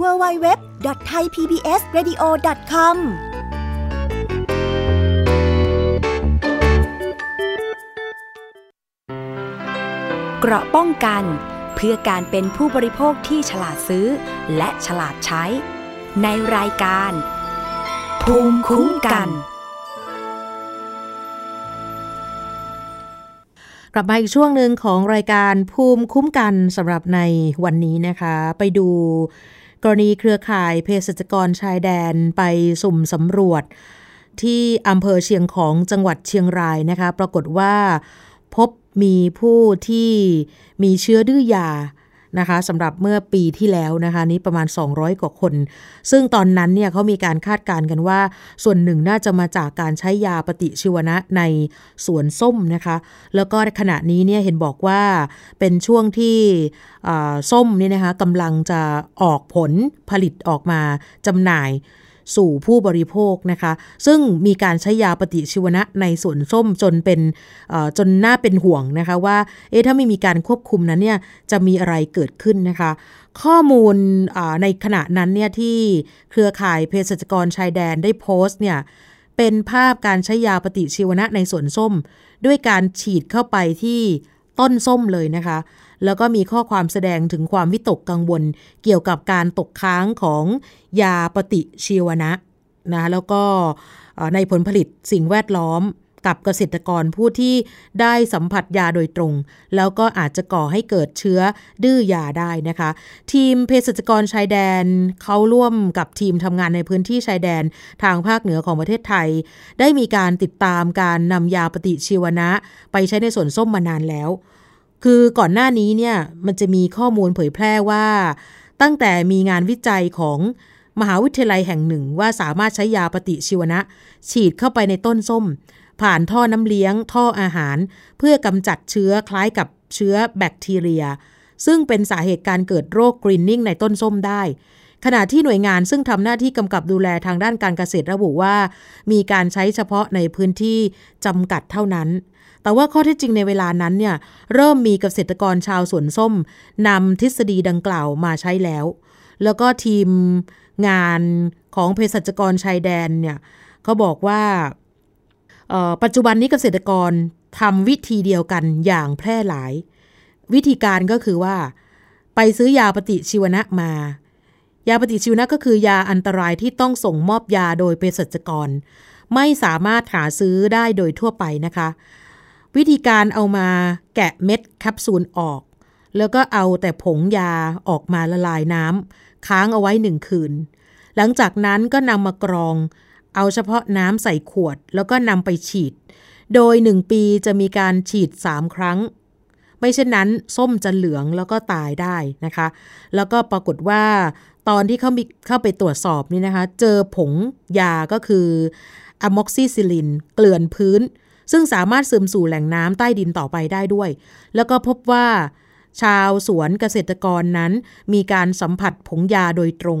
www.thaipbsradio.com เกราะป้องกัน เพื่อการเป็นผู้บริโภคที่ฉลาดซื้อ และฉลาดใช้ ในรายการ ภูมิคุ้มกันกลับมาอีกช่วงหนึ่งของรายการภูมิคุ้มกันสำหรับในวันนี้นะคะ ไปดู กรณีเครือข่ายเภสัชกรชายแดนไปสุ่มสำรวจ ที่อำเภอเชียงของจังหวัดเชียงรายนะคะ ปรากฏว่าพบมีผู้ที่มีเชื้อดื้อยา นะคะสำหรับเมื่อปีที่แล้วนะคะนี้ประมาณ 200 กว่าคน ซึ่งตอนนั้นเนี่ยเขามีการคาดการณ์กันว่า ส่วนหนึ่งน่าจะมาจากการใช้ยาปฏิชีวนะในสวนส้มนะคะ แล้วก็ขณะนี้เนี่ยเห็นบอกว่าเป็นช่วงที่ส้มนี่นะคะกำลังจะออกผลผลิตออกมาจำหน่าย สู่ผู้บริโภคนะคะ ซึ่งมีการใช้ยาปฏิชีวนะในสวนส้มจนเป็นจนน่าเป็นห่วงนะคะว่าเอ๊ะถ้าไม่มีการควบคุมนั้นเนี่ยจะมีอะไรเกิดขึ้นนะคะ ข้อมูลในขณะนั้นเนี่ยที่เครือข่ายเภสัชกรชายแดนได้โพสต์เนี่ยเป็นภาพการใช้ยาปฏิชีวนะในสวนส้ม ด้วยการฉีดเข้าไปที่ต้นส้มเลยนะคะ แล้วก็มีข้อความแสดงถึงความวิตกกังวล เกี่ยวกับการตกค้างของยาปฏิชีวนะนะแล้วก็ในผลผลิตสิ่งแวดล้อมกับเกษตรกรผู้ที่ได้สัมผัสยาโดยตรง แล้วก็อาจจะก่อให้เกิดเชื้อดื้อยาได้นะคะ ทีมเภสัชกรชายแดนเขาร่วมกับทีมทำงานในพื้นที่ชายแดนทางภาคเหนือของประเทศไทย ได้มีการติดตามการนำยาปฏิชีวนะ ไปใช้ในสวนส้มมานานแล้ว คือก่อนหน้านี้เนี่ยมันจะมีข้อมูลเผยแพร่ว่า ตั้งแต่มีงานวิจัยของมหาวิทยาลัยแห่งหนึ่งว่าสามารถใช้ยาปฏิชีวนะ ฉีดเข้าไปในต้นส้ม ผ่านท่อน้ำเลี้ยง ท่ออาหาร เพื่อกำจัดเชื้อคล้ายกับเชื้อแบคทีเรีย ซึ่งเป็นสาเหตุการเกิดโรคกรีนนิ่งในต้นส้มได้ ขณะที่หน่วยงานซึ่งทำหน้าที่กำกับดูแลทางด้านการเกษตรระบุว่า มีการใช้เฉพาะในพื้นที่จำกัดเท่านั้น แต่ว่าข้อเท็จจริงในเวลานั้นเนี่ยเริ่มมีเกษตรกรชาวสวนส้มนำทฤษฎีดังกล่าวมาใช้แล้ว แล้วก็ทีมงานของเภสัชกรชายแดนเนี่ยเขาบอกว่าปัจจุบันนี้เกษตรกรทำวิธีเดียวกันอย่างแพร่หลาย วิธีการก็คือว่า ไปซื้อยาปฏิชีวนะมา ยาปฏิชีวนะก็คือยาอันตรายที่ต้องส่งมอบยาโดยเภสัชกร ไม่สามารถหาซื้อได้โดยทั่วไปนะคะ วิธีการเอามาแกะเม็ดแคปซูลออก แล้วก็เอาแต่ผงยาออกมาละลายน้ำค้างเอาไว้หนึ่งคืน หลังจากนั้นก็นำมากรอง เอาเฉพาะน้ำใส่ขวด แล้วก็นำไปฉีด โดย1ปีจะมีการฉีด3ครั้ง ไม่เช่นนั้นส้มจะเหลืองแล้วก็ตายได้นะคะ แล้วก็ปรากฏว่าตอนที่เขาเข้าไปตรวจสอบนี่นะคะ เจอผงยาก็คืออะม็อกซิซิลิน เกลื่อนพื้น ซึ่งสามารถซึมสู่แหล่งน้ำใต้ดินต่อไปได้ด้วย แล้วก็พบว่า ชาวสวนเกษตรกรนั้น มีการสัมผัสผงยาโดยตรง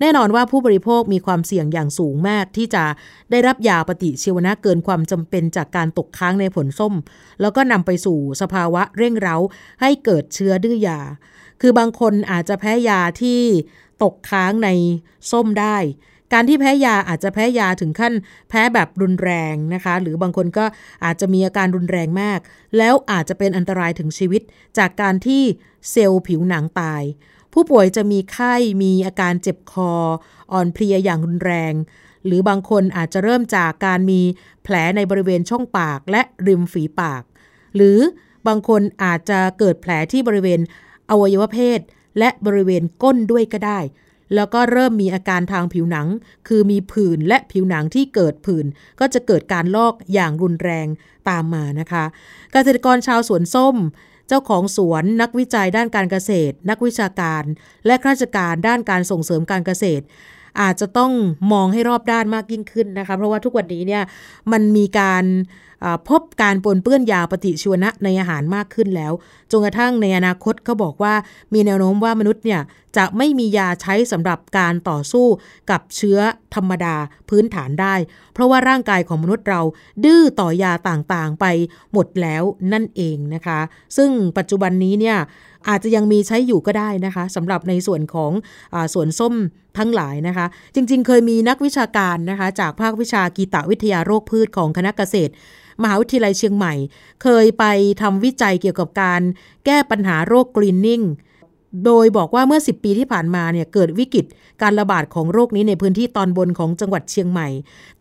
แน่นอนว่าผู้บริโภคมีความเสี่ยงอย่างสูงมากที่จะได้รับยาปฏิชีวนะเกินความจำเป็นจากการตกค้างในผลส้ม แล้วก็นำไปสู่สภาวะเร่งเร้าให้เกิดเชื้อดื้อยา คือบางคนอาจจะแพ้ยาที่ตกค้างในส้มได้ การที่แพ้ยาอาจจะแพ้ยาถึงขั้นแพ้แบบรุนแรงนะคะ หรือบางคนก็อาจจะมีอาการรุนแรงมาก แล้วอาจจะเป็นอันตรายถึงชีวิต จากการที่เซลล์ผิวหนังตาย ผู้ป่วยจะมีไข้มีอาการเจ็บคอ อ่อนเพลียอย่างรุนแรง หรือบางคนอาจจะเริ่มจากการมีแผลในบริเวณช่องปากและริมฝีปาก หรือบางคนอาจจะเกิดแผลที่บริเวณอวัยวะเพศและบริเวณก้นด้วยก็ได้ แล้วก็เริ่มมีอาการทางผิวหนัง คือมีผื่นและผิวหนังที่เกิดผื่น ก็จะเกิดการลอกอย่างรุนแรงตามมานะคะ เกษตรกรชาวสวนส้ม เจ้าของสวนนักวิจัยด้านการเกษตร นักวิชาการ และข้าราชการด้านการส่งเสริมการเกษตร อาจจะต้องมองให้รอบด้านมากยิ่งขึ้นนะคะ เพราะว่าทุกวันนี้เนี่ยมันมีการ พบการปนเปื้อนยาปฏิชีวนะในอาหารมากขึ้นแล้ว จนกระทั่งในอนาคตเขาบอกว่ามีแนวโน้มว่ามนุษย์เนี่ยจะไม่มียาใช้สำหรับการต่อสู้กับเชื้อธรรมดาพื้นฐานได้ เพราะว่าร่างกายของมนุษย์เราดื้อต่อยาต่างๆไปหมดแล้วนั่นเองนะคะ ซึ่งปัจจุบันนี้เนี่ยอาจจะยังมีใช้อยู่ก็ได้นะคะสำหรับในส่วนของอสวนส้มทั้งหลายนะคะ จริงๆ เคยมีนักวิชาการนะคะ จากภาควิชากีตวิทยาโรคพืชของคณะเกษตร มหาวิทยาลัยเชียงใหม่ เคยไปทำวิจัยเกี่ยวกับการแก้ปัญหาโรคกรีนนิ่ง โดยบอกว่าเมื่อ 10 ปีที่ผ่านมาเนี่ยเกิดวิกฤตการระบาดของโรคนี้ในพื้นที่ตอนบนของจังหวัดเชียงใหม่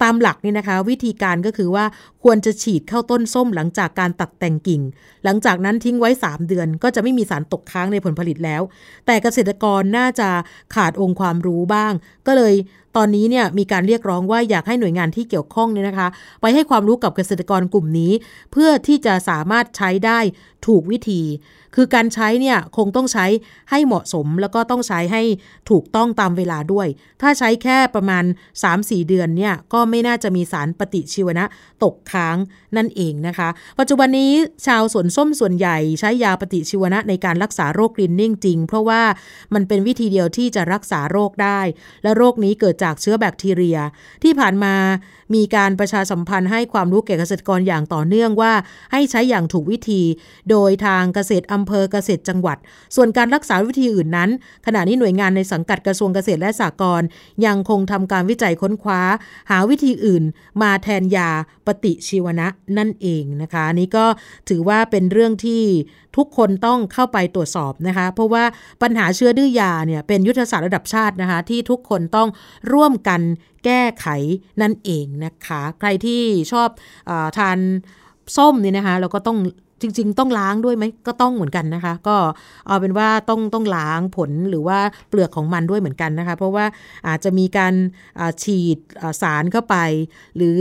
ตามหลักนี่นะคะ วิธีการก็คือว่าควรจะฉีดเข้าต้นส้มหลังจากการตัดแต่งกิ่ง หลังจากนั้นทิ้งไว้ 3 เดือน ก็จะไม่มีสารตกค้างในผลผลิตแล้ว แต่เกษตรกรน่าจะขาดองค์ความรู้บ้าง ก็เลย ตอนนี้เนี่ยมีการเรียกร้องว่าอยากให้หน่วยงานที่เกี่ยวข้องเนี่ยนะคะ ไปให้ความรู้กับเกษตรกรกลุ่มนี้ เพื่อที่จะสามารถใช้ได้ถูกวิธี คือการใช้เนี่ยคงต้องใช้ให้เหมาะสม แล้วก็ต้องใช้ให้ถูกต้องตามเวลาด้วย ถ้าใช้แค่ประมาณ 3-4 เดือนเนี่ยก็ไม่น่าจะมีสารปฏิชีวนะตกค้างนั่นเองนะคะ ปัจจุบันนี้ชาวสวนส้มส่วนใหญ่ใช้ยาปฏิชีวนะในการรักษาโรคกรีนนิ่งจริง เพราะว่ามันเป็นวิธีเดียวที่จะรักษาโรคได้ และโรคนี้เกิดจากเชื้อแบคทีเรีย ที่ผ่านมา มีการประชาสัมพันธ์ให้ความรู้แก่เกษตรกรอย่างต่อเนื่องว่าให้ใช้อย่างถูกวิธี โดยทางเกษตรอำเภอเกษตรจังหวัด ส่วนการรักษาวิธีอื่นนั้น ขณะนี้หน่วยงานในสังกัดกระทรวงเกษตรและสหกรณ์ยังคงทำการวิจัยค้นคว้า หาวิธีอื่น มาแทนยาปฏิชีวนะนั่นเองนะคะนี้ก็ถือว่าเป็นเรื่องที่ทุกคนต้องเข้าไปตรวจสอบนะคะ เพราะว่าปัญหาเชื้อดื้อยาเนี่ยเป็นยุทธศาสตร์ระดับชาตินะคะที่ทุกคนต้องร่วมกัน แก้ไขนั่นเองนะคะ ใครที่ชอบอทานส้มนี่นะคะเราก็ต้องจริง ๆ ต้องล้างด้วยไหมก็ต้องเหมือนกันนะคะ ก็เอาเป็นว่าต้องต้องล้างผลหรือว่าเปลือกของมันด้วยเหมือนกันนะคะ เพราะว่าอาจจะมีการฉีดสารเข้าไป หรือ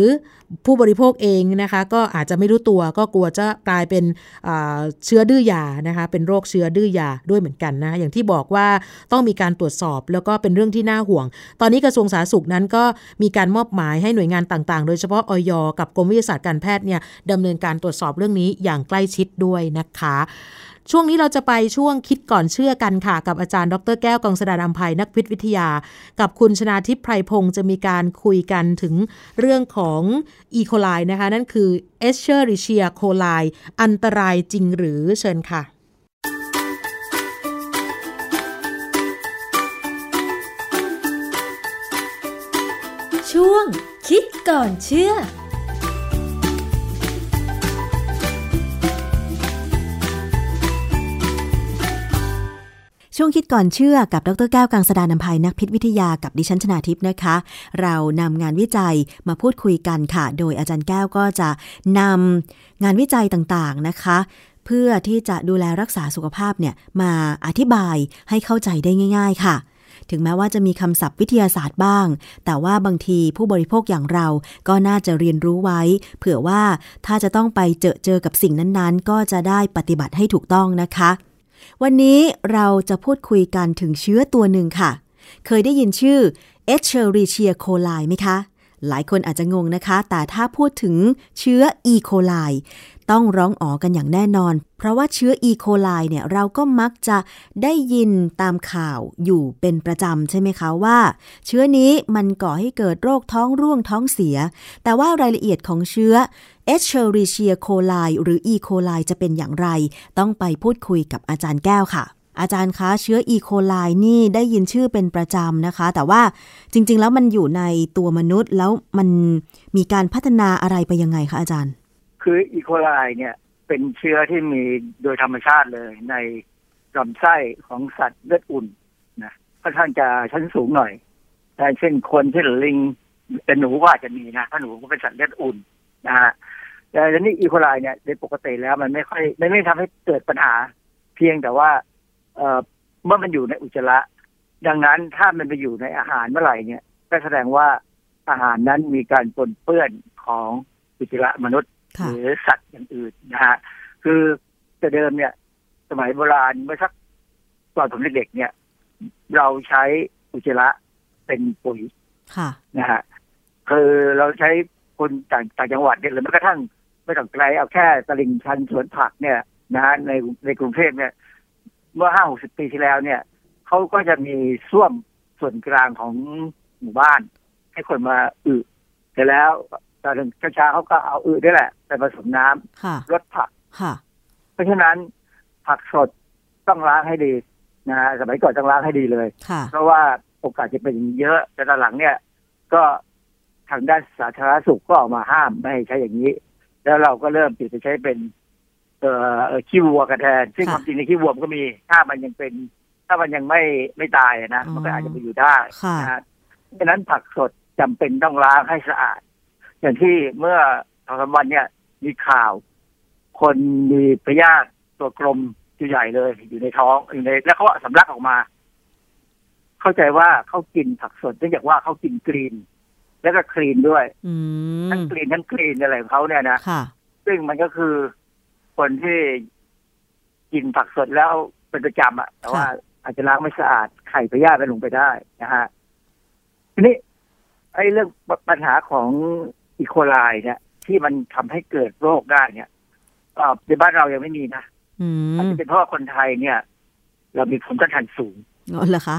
ผู้บริโภคเองนะคะ ก็อาจจะไม่รู้ตัวก็กลัวจะกลายเป็นเชื้อดื้อยานะคะ เป็นโรคเชื้อดื้อยาด้วยเหมือนกันนะอย่างที่บอกว่าต้องมีการตรวจสอบแล้วก็เป็นเรื่องที่น่าห่วง ตอนนี้กระทรวงสาธารณสุขนั้นก็มีการมอบหมายให้หน่วยงานต่างๆ โดยเฉพาะออยกับกรมวิทยาศาสตร์การแพทย์เนี่ยดำเนินการตรวจสอบเรื่องนี้อย่างใกล้ชิดด้วยนะคะ ช่วงนี้เราจะไปช่วงคิดก่อนเชื่อกันค่ะ กับอาจารย์ดรแก้วกองสดานอัมภัยนักพิษวิทยา กับคุณชนาทิพย์ไพรพงศ์จะมีการคุยกันถึงเรื่องของอีโคไลนะคะ นั่นคือเอชเชอริเชียโคไลอันตรายจริงหรือเชิญค่ะช่วงคิดก่อนเชื่อ ช่วงคิดก่อนเชื่อกับดรแก้วกังสดานนภัยนักพิษวิทยากับดิฉันชนาทิพย์นะคะ เรานำงานวิจัยมาพูดคุยกันค่ะ โดยอาจารย์แก้วก็จะนำงานวิจัยต่างๆนะคะ เพื่อที่จะดูแลรักษาสุขภาพเนี่ยมาอธิบายให้เข้าใจได้ง่าย ๆ ค่ะถึงแม้ว่าจะมีคำศัพท์วิทยาศาสตร์บ้าง แต่ว่าบางทีผู้บริโภคอย่างเราก็น่าจะเรียนรู้ไว้ เผื่อว่าถ้าจะต้องไปเจอเจอกับสิ่งนั้นๆ ก็จะได้ปฏิบัติให้ถูกต้องนะคะ วันนี้เราจะพูดคุยกันถึงเชื้อตัวหนึ่งค่ะ เคยได้ยินชื่อ Escherichia coli ไหมคะ หลายคนอาจจะงงนะคะ แต่ถ้าพูดถึงเชื้อ E. coli ต้องร้องอ๋อกันอย่างแน่นอน เพราะว่าเชื้อ E. coli เนี่ยเราก็มักจะได้ยินตามข่าวอยู่เป็นประจำใช่ไหมคะว่า เชื้อนี้มันก่อให้เกิดโรคท้องร่วงท้องเสีย แต่ว่ารายละเอียดของเชื้อ Escherichia coli หรือ E. coli จะเป็นอย่างไร ต้องไปพูดคุยกับอาจารย์แก้วค่ะอาจารย์คะเชื้อ E. coli นี่ได้ยินชื่อเป็นประจำนะคะ แต่ว่าจริง ๆ แล้วมันอยู่ในตัวมนุษย์แล้วมันมีการพัฒนาอะไรไปยังไงคะอาจารย์ คืออีโคไลเนี่ยเป็นเชื้อที่มีโดยธรรมชาติเลยในลำไส้ของสัตว์เลือดอุ่นนะค่อนข้างจะชั้นสูงหน่อยแต่เช่นคนเช่นลิงเป็นหนูว่าจะมีนะถ้าหนูก็เป็นสัตว์เลือดอุ่นนะฮะแต่ทีนี้อีโคไลเนี่ยโดยปกติแล้วมันไม่ค่อยไม่ไม่ทำให้เกิดปัญหา เพียงแต่ว่า เอ่อเมื่อมันอยู่ในอุจจาระดังนั้นถ้ามันไปอยู่ในอาหารเมื่อไหร่เนี่ยก็แสดงว่าอาหารนั้นมีการปนเปื้อนของอุจจาระมนุษย์ หรือสัตว์อย่างอื่นนะฮะคือแต่เดิมเนี่ย สมัยโบราณเมื่อสักตอนผมเด็กๆเนี่ย เราใช้อุจจาระเป็นปุ๋ยค่ะนะฮะคือเราใช้คนต่างต่างจังหวัดเนี่ยหรือแม้กระทั่งไม่ต้องไกลเอาแค่ตลิ่งชันสวนผักเนี่ยนะฮะในในกรุงเทพเนี่ย เมื่อห้าหกสิบปีที่แล้วเนี่ยเขาก็จะมีส้วมส่วนกลางของหมู่บ้าน ให้คนมาอึเสร็จแล้ว ตอนเช้าๆเขาก็เอาอึนี่แหละไปผสมน้ำค่ะลดผักค่ะเพราะฉะนั้นผักสดต้องล้างให้ดีนะฮะสมัยก่อนต้องล้างให้ดีเลยค่ะเพราะว่าโอกาสจะเป็นเยอะแต่ตอนหลังเนี่ย ก็ทางด้านสาธารณสุขก็ออกมาห้ามไม่ให้ใช้อย่างนี้ แล้วเราก็เริ่มเปลี่ยนไปใช้เป็น เอ่อเอ่อขี้วัวกันแทนซึ่งความจริงในขี้วัวมันก็มี ถ้ามันยังเป็น ถ้ามันยังไม่ไม่ตายอะนะมันก็อาจจะไปอยู่ได้ค่ะนะฮะดังนั้นผักสดจำเป็นต้องล้างให้สะอาด อย่างที่เมื่อสองสามวันเนี่ย มีข่าว คนมีพยาธิตัวกลมตัวใหญ่เลย อยู่ในท้องอยู่ในแล้วเขาสำลักออกมา เข้าใจว่าเขากินผักสดเนื่องจากว่าเขากินกรีน แล้วก็คลีนด้วยอืมทั้งกรีนทั้งคลีนอะไรของเขาเนี่ยนะค่ะซึ่งมันก็คือคนที่กินผักสดแล้วเป็นประจำอะแต่ว่าอาจจะล้างไม่สะอาดไข่พยาธิไปลงไปได้นะฮะทีนี้ไอ้เรื่องปัญหาของ อีโคไลเนี่ย ที่มันทำให้เกิดโรคได้เนี่ยเอ่อในบ้านเรายังไม่มีนะอือาจมจะเป็นเพราะว่าคนไทยเนี่ย เรามีภูมิต้านทานสูงอ๋อเหรอคะ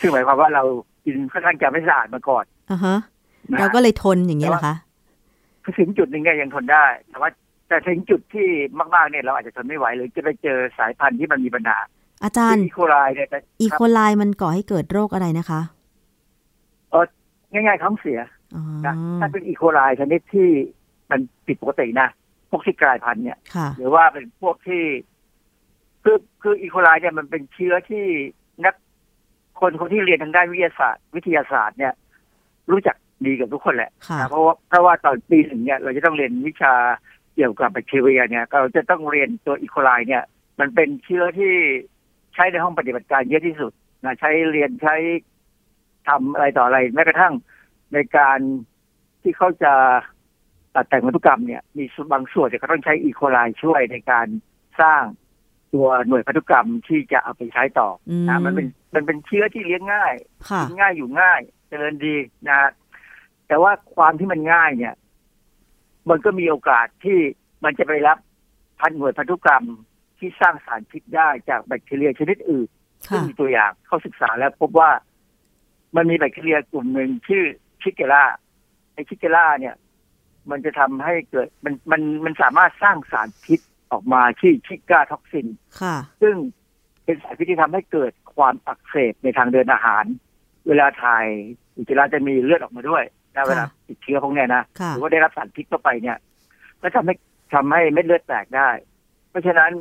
ซึ่งหมายความว่าเรากินค่อนข้างจะไม่สะอาดมาก่อนอ่าฮะนะเราก็เลยทนอย่างนี้เหรอคะคือถึงจุดหนึ่งเนี่ยยังทนได้ แต่ว่าแต่ถึงจุดที่มากๆเนี่ยเราอาจจะทนไม่ไหวหรือจะไปเจอสายพันธุ์ที่มันมีปัญหาอาจารย์อีโคไลเนี่ยแต่อีโคไลมันก่อให้เกิดโรคอะไรนะคะเออง่ายๆท้องเสียอ๋อ นะถ้าเป็นอีโคไลชนิดที่มันผิดปกตินะ พวกที่กลายพันธุ์เนี่ยค่ะหรือว่าเป็นพวกที่ คือคืออีโคไลเนี่ยมันเป็นเชื้อที่นักคนคนที่เรียนทางด้านวิทยาศาสตร์ วิทยาศาสตร์เนี่ย รู้จักดีกับทุกคนแหละค่ะนะเพราะว่าเพราะว่าตอนปีหนึ่งเนี่ย เราจะต้องเรียนวิชาเกี่ยวกับแบคทีเรียเนี่ยเราจะต้องเรียนตัวอีโคไลเนี่ย มันเป็นเชื้อที่ใช้ในห้องปฏิบัติการเยอะที่สุดนะใช้เรียนใช้ทำอะไรต่ออะไรแม้กระทั่ง ในการที่เขาจะตัดแต่งพันธุกรรมเนี่ย มีบางส่วนที่เขาต้องใช้อีโคไลช่วยในการสร้างตัวหน่วยพันธุกรรมที่จะเอาไปใช้ต่ออมนะมันเป็นมันเป็นเชื้อที่เลี้ยงง่ายค่ะกินง่ายอยู่ง่ายเจริญดีนะ แต่ว่าความที่มันง่ายเนี่ย มันก็มีโอกาสที่มันจะไปรับพันหน่วยพันธุกรรมที่สร้างสารพิษได้จากแบคทีเรียชนิดอื่นซึ่งค่ะมีตัวอย่างเขาศึกษาแล้วพบว่ามันมีแบคทีเรียกลุ่มหนึ่งชื่อ Shigella ไอ Shigella เนี่ย มันจะทำให้เกิดมันมันมันสามารถสร้างสารพิษออกมาที่ Shiga toxin ค่ะ ซึ่งเป็นสารพิษที่ทำให้เกิดความอักเสบในทางเดินอาหาร เวลาถ่ายอุจจาระจะมีเลือดออกมาด้วยนะเวลาติดเชื้อพวกเนี้ยนะค่ะหรือว่าได้รับสารพิษเข้าไปเนี่ย ก็ทำให้ทำให้เม็ดเลือดแตกได้ เพราะฉะนั้น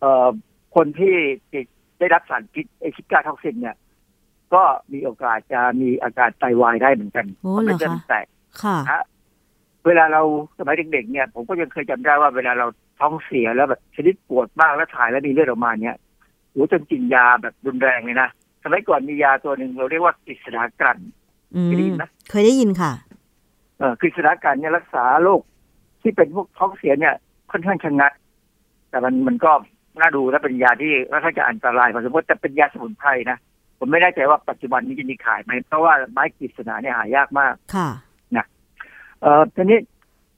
เอ่อคนที่ติดได้รับสารพิษเอ Shiga toxin เนี่ย ก็มีโอกาสจะมีอาการไตวายได้เหมือนกันโอ้พราะเหรม็อดเลือดคะมันแตกค่ะฮะเวลาเราสมัยเด็กๆเนี่ย ผมก็ยังเคยจำได้ว่าเวลาเราท้องเสียแล้วแบบชนิดปวดมากแล้วถ่ายแล้วมีเลือดออกมาเนี่ยโอ้จนกินยาแบบรุนแรงเลยนะสมัยก่อนมียาตัวหนึ่งเราเรียกว่ากฤษฎากรันอืมเคยได้ยินไหมเคยได้ยินค่ะ เอ่อกฤษฎากรันเนี่ยรักษาโรคที่เป็นพวกท้องเสียเนี่ยค่อนข้างชะงัด แต่มันมันก็น่าดูและเป็นยาที่ค่อนข้างจะอันตรายพอสมควรแต่เป็นยาสมุนไพรนะ ผมไม่แน่ใจว่าปัจจุบันนี้จะมีขายไหมเพราะว่าไม้กฤษณาเนี่ยหายากมากค่ะเอ่อทีนี้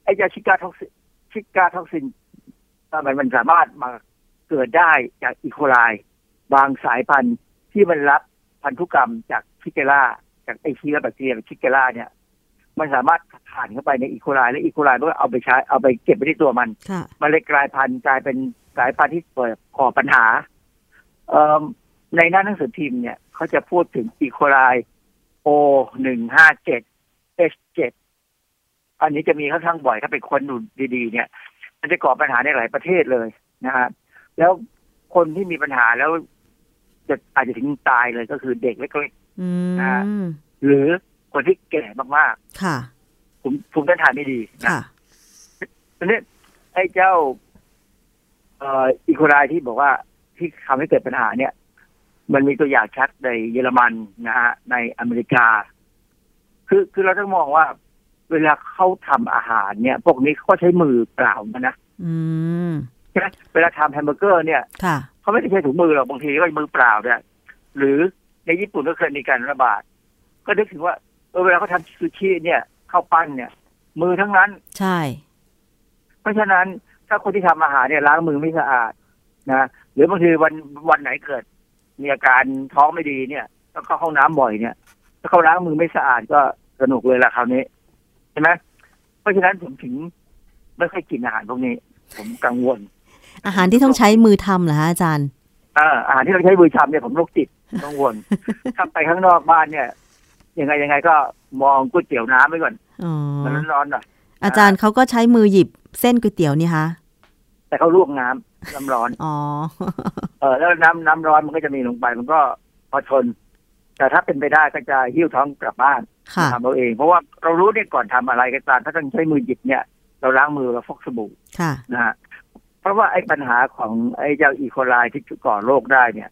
ไอ้ยา Shiga toxin Shiga toxin ทำไมมันสามารถมาเกิดได้จากอีโคไลบางสายพันธุ์ที่มันรับพันธุกรรมจาก Shigella จากไอเชื้อแบคทีเรีย Shigella เนี่ยมันสามารถผ่านเข้าไปในอีโคไลและอีโคไลมันก็เอาไปใช้เอาไปเก็บไว้ที่ตัวมันค่ะมันเลยกลายพันธุ์กลายเป็นสายพันธุ์ที่เปิดก่อปัญหาเอ่อ ในหน้าหนังสือพิมพ์เนี่ยเขาจะพูดถึงอีโคไลโอหนึ่งห้าเจ็ดเอชเจ็ดอันนี้จะมีค่อนข้างบ่อยถ้าเป็นคนดูดีๆ เนี่ย มันจะก่อปัญหาในหลายประเทศเลยนะฮะแล้วคนที่มีปัญหาแล้วจะอาจจะถึงตายเลยก็คือเด็กเล็กอืมๆหรือคนที่แก่มากค่ะๆภูมิภูมิต้านทานไม่ดีนะค่ะทีนี้ไอ้เจ้า เอ่ออีโคไลที่บอกว่าที่ทำให้เกิดปัญหาเนี่ย มันมีตัวอย่างชัดในเยอรมันนะฮะในอเมริกา คือคือเราต้องมองว่า เวลาเขาทำอาหารเนี่ย พวกนี้เขาก็ใช้มือเปล่ามานะอืมใช่ไหมเวลาทำแฮมเบอร์เกอร์เนี่ยค่ะเขาไม่ได้ใช้ถุงมือหรอกบางทีก็มือเปล่าเนี่ยหรือในญี่ปุ่นก็เคยมีการระบาด ก็นึกถึงว่าเออเวลาเขาทำซูชิเนี่ยข้าวปั้นเนี่ย มือทั้งนั้น ใช่ เพราะฉะนั้นถ้าคนที่ทำอาหารเนี่ยล้างมือไม่สะอาดนะหรือบางทีวันวันไหนเกิด มีอาการท้องไม่ดีเนี่ยต้องเข้าห้องน้ำบ่อยเนี่ย ถ้าเขาล้างมือไม่สะอาดก็สนุกเลยล่ะคราวนี้ใช่ไหมเพราะฉะนั้นผมถึงไม่ค่อยกินอาหารพวกนี้ ผมกังวล อาหารที่ต้องใช้มือทำเหรอฮะอาจารย์อ่าอาหารที่เราใช้มือทำเนี่ยผมโรคจิตกังวลถ้าไปข้างนอกบ้านเนี่ยยังไงยังไงก็มองก๋วยเตี๋ยวน้ำไว้ก่อนอ๋อมันร้อนๆหน่อยอาจารย์เขาก็ใช้มือหยิบเส้นก๋วยเตี๋ยวนี่คะแต่เขาลวกน้ำ น้ำร้อนอ๋อเออแล้วน้ำน้ำร้อนมันก็จะมีลงไป มันก็พอทนแต่ถ้าเป็นไปได้ก็จะหิ้วท้องกลับบ้านค่ะทำเอาเอง เพราะว่าเรารู้เนี่ยก่อนทำอะไรก็ตามถ้าต้องใช้มือหยิบเนี่ย เราล้างมือเราฟอกสบู่ค่ะนะฮะเพราะว่าไอ้ปัญหาของไอ้เจ้าอีโคไลที่ก่อโรคได้เนี่ย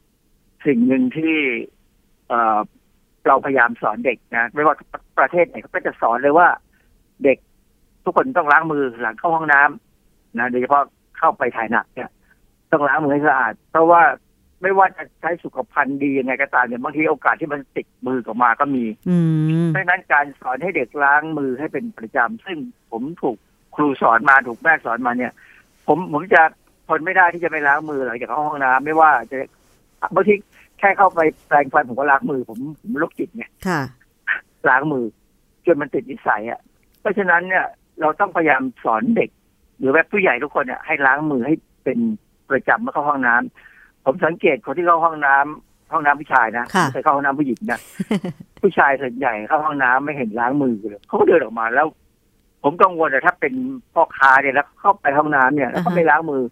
สิ่งหนึ่งที่เอ่อเราพยายามสอนเด็กนะไม่ว่าประเทศไหนเขาก็จะสอนเลยว่า เด็กทุกคนต้องล้างมือหลังเข้าห้องน้ำนะโดยเฉพาะ เข้าไปถ่ายหนักเนี่ยต้องล้างมือให้สะอาด เพราะว่าไม่ว่าจะใช้สุขภัณฑ์ดียังไงก็ตามเนี่ยบางทีโอกาสที่มันติดมือกออกมาก็มีอืมเพราะฉะนั้นการสอนให้เด็กล้างมือให้เป็นประจำซึ่งผมถูกครูสอนมาถูกแม่สอนมาเนี่ย ผมผมจะทนไม่ได้ที่จะไม่ล้างมือหลังจากเข้าห้องน้ำไม่ว่าจะบางทีแค่เข้าไปแปรงฟันผมก็ล้างมือ ผมผมโรคจิตไงค่ะล้างมือจนมันติดนิสัยอะ เพราะฉะนั้นเนี่ยเราต้องพยายามสอนเด็ก หรือแบบผู้ใหญ่ทุกคนเนี่ยให้ล้างมือให้เป็นประจำเมื่อเข้าห้องน้ำผมสังเกตคนที่เข้าห้องน้ำห้องน้ำผู้ชายนะค่ะไม่เคยเข้าห้องน้ำผู้หญิงนะผู้ชายส่วนใหญ่เข้าห้องน้ำไม่เห็นล้างมือเลยเขาก็เดินออกมาแล้ว ผมกังวลแต่ถ้าเป็นพ่อค้าเนี่ยแล้วเข้าไปห้องน้ำเนี่ยแล้วเขาอ่าฮะไม่ล้างมือ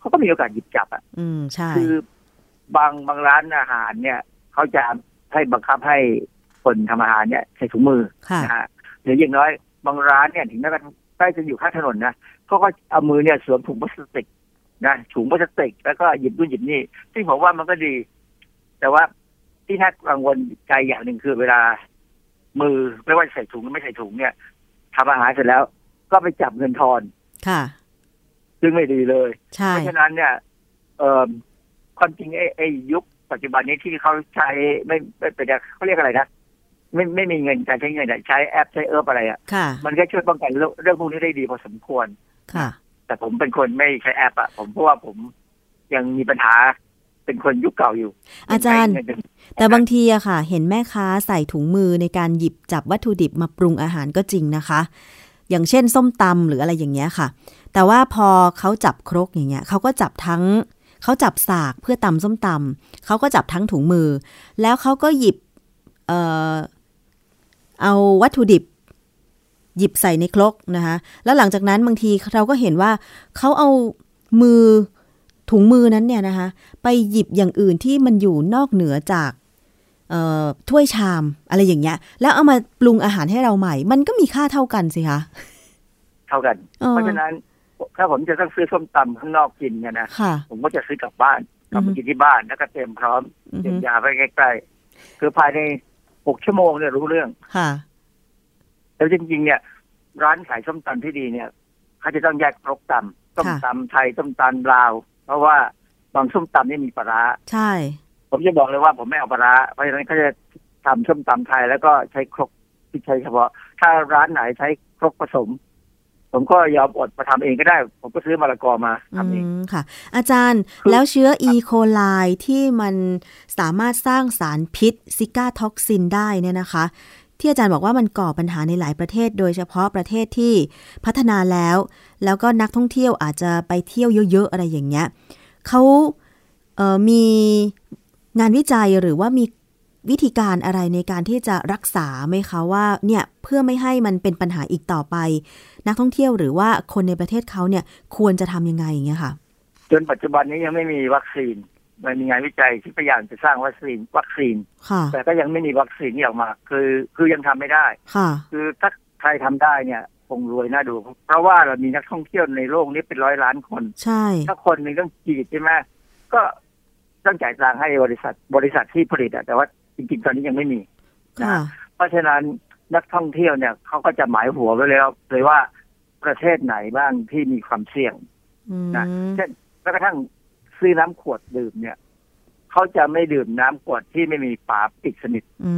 เขาก็มีโอกาสหยิบจับอะ อืมใช่คือบางบางร้านอาหารเนี่ยเขาจะให้บังคับให้คนทำอาหารเนี่ยใส่ถุงมือค่ะนะฮะหรืออย่างน้อยบางร้านเนี่ยถึงแม้กระทั่งใกล้จะอยู่ข้างถนนนะเขา ก็เอามือเนี่ยสวมถุงพลาสติกนะถุงพลาสติกแล้วก็หยิบนู่นหยิบนี่ซึ่งผมว่ามันก็ดี แต่ว่าที่น่ากังวลใจอย่างหนึ่งคือเวลา มือไม่ว่าจะใส่ถุงหรือไม่ใส่ถุงเนี่ยทำอาหารเสร็จแล้ว ก็ไปจับเงินทอน ค่ะ ซึ่งไม่ดีเลยใช่เพราะฉะนั้นเนี่ย เอ่อความจริงไอ้ไอ้ยุคปัจจุบันนี้ที่เขาใช้ไม่ไม่เป็นเขาเรียกอะไรนะไม่ไม่มีเงินการใช้เงินอะใช้แอปใช้เอิร์อะไรอะค่ะ มันก็ช่วยป้องกันเรื่องเรื่องพวกนี้ได้ดีพอสมควร ค่ะ แต่ผมเป็นคนไม่ใช้แอปอะผมเพราะว่าผมยังมีปัญหาเป็นคนยุคเก่าอยู่ อาจารย์ใช้เงินแต่บางทีอะค่ะ เห็นแม่ค้าใส่ถุงมือในการหยิบจับวัตถุดิบมาปรุงอาหารก็จริงนะคะ อย่างเช่น ส้มตำหรืออะไรอย่างเงี้ยค่ะ แต่ว่าพอเขาจับครกอย่างเงี้ยเขาก็จับทั้งเขาจับสากเพื่อตำส้มตำเขาก็จับทั้งถุงมือ แล้วเขาก็หยิบเอ่อเอาวัตถุดิบ หยิบใส่ในครกนะคะแล้วหลังจากนั้นบางทีเราก็เห็นว่าเขาเอามือถุงมือนั้นเนี่ยนะคะไปหยิบอย่างอื่นที่มันอยู่นอกเหนือจากเอ่อถ้วยชามอะไรอย่างเงี้ย แล้วเอามาปรุงอาหารให้เราใหม่ มันก็มีค่าเท่ากันสิคะเท่ากันเออเพราะฉะนั้นถ้าผมจะต้องซื้อส้มตำข้างนอกกินเนี่ยนะค่ะผมก็จะซื้อกลับบ้านกลับอือฮึมากินที่บ้านแล้วก็เตรียมพร้อมอือฮึเตรียมยาไว้ใกล้ๆคือภายในหกชั่วโมงเนี่ยรู้เรื่องค่ะ แล้วจริงๆเนี่ย ร้านขายส้มตำที่ดีเนี่ยเขาจะต้องแยกครกตำส้มตำไทยส้มตำลาว เพราะว่าบางส้มตำนี่มีปลาร้าใช่ ผมจะบอกเลยว่าผมไม่เอาปลาร้าเพราะฉะนั้นเขาจะทำส้มตำไทยแล้วก็ใช้ครกที่ใช้เฉพาะ ถ้าร้านไหนใช้ครกผสม ผมก็ยอมอดมาทำเองก็ได้ ผมก็ซื้อมะละกอมาทำเองอืมค่ะ อาจารย์แล้วเชื้ออีโคไลที่มันสามารถสร้างสารพิษ Shiga toxin ได้เนี่ยนะคะ ที่อาจารย์บอกว่ามันก่อปัญหาในหลายประเทศ โดยเฉพาะประเทศที่พัฒนาแล้ว แล้วก็นักท่องเที่ยวอาจจะไปเที่ยวเยอะๆอะไรอย่างเงี้ยเขาเออมีงานวิจัยหรือว่ามีวิธีการอะไรในการที่จะรักษาไหมคะว่าเนี่ยเพื่อไม่ให้มันเป็นปัญหาอีกต่อไป นักท่องเที่ยวหรือว่าคนในประเทศเขาเนี่ยควรจะทำยังไงอย่างเงี้ยค่ะจนปัจจุบันนี้ยังไม่มีวัคซีน มันมีงานวิจัยที่พยายามจะสร้างวัคซีนวัคซีนค่ะแต่ก็ยังไม่มีวัคซีนที่ออกมา คือคือยังทำไม่ได้ค่ะคือถ้าใครทำได้เนี่ยคงรวยน่าดู เพราะว่าเรามีนักท่องเที่ยวในโลกนี้เป็นร้อยล้านคน ใช่ ถ้าคนหนึ่งต้องฉีดใช่ไหมก็ต้องจ่ายตังค์ให้บริษัทบริษัทที่ผลิตอะแต่ว่าจริงๆ ตอนนี้ยังไม่มีค่ะเพราะฉะนั้นนักท่องเที่ยวเนี่ยเขาก็จะหมายหัวไว้แล้วเลยว่าประเทศไหนบ้างที่มีความเสี่ยงอืมนะเช่นแม้กระทั่ง ซื้อน้ำขวดดื่มเนี่ยเขาจะไม่ดื่มน้ำขวดที่ไม่มีฝาปิดสนิทอื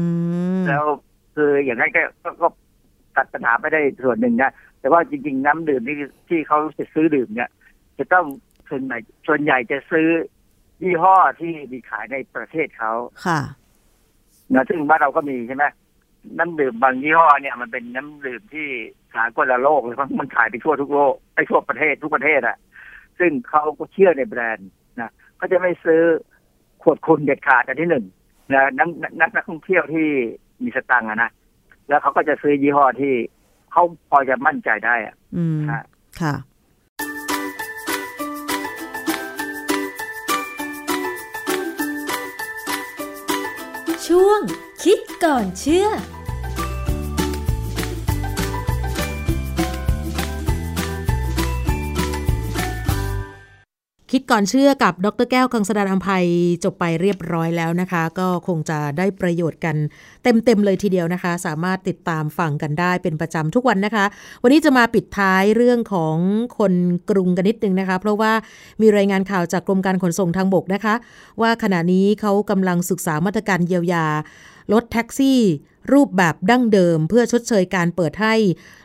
มแล้วคืออย่างนั้นก็ก็ก็ตัดปัญหาไปได้ส่วนหนึ่งนะแต่ว่าจริง ๆ น้ำดื่มที่ที่เขาจะซื้อดื่มเนี่ย จะต้องส่วนใหญ่ส่วนใหญ่จะซื้อยี่ห้อที่มีขายในประเทศเขาค่ะนะซึ่งบ้านเราก็มีใช่ไหมน้ำดื่มบางยี่ห้อเนี่ยมันเป็นน้ำดื่มที่สากลโลกเลยเพราะมันขายไปทั่วทุกโลกไปทั่วประเทศทุกประเทศอะ ซึ่งเขาก็เชื่อในแบรนด์ นะเขาจะไม่ซื้อขวดคุณเด็ดขาดอันที่หนึ่งนะนักนักนักท่องเที่ยวที่มีสตังค์อะนะแล้วเขาก็จะซื้อยี่ห้อที่เขาพอจะมั่นใจได้อะอืมค่ะค่ะ ช่วงคิดก่อนเชื่อ คิดก่อนเชื่อกับดรแก้วกังสดานอภัยจบไปเรียบร้อยแล้วนะคะ ก็คงจะได้ประโยชน์กันเต็มๆเลยทีเดียวนะคะ สามารถติดตามฟังกันได้เป็นประจำทุกวันนะคะ วันนี้จะมาปิดท้ายเรื่องของคนกรุงกันนิดนึงนะคะ เพราะว่ามีรายงานข่าวจากกรมการขนส่งทางบกนะคะ ว่าขณะนี้เขากำลังศึกษามาตรการเยียวยา รถแท็กซี่ รูปแบบดั้งเดิม เพื่อชดเชยการเปิดให้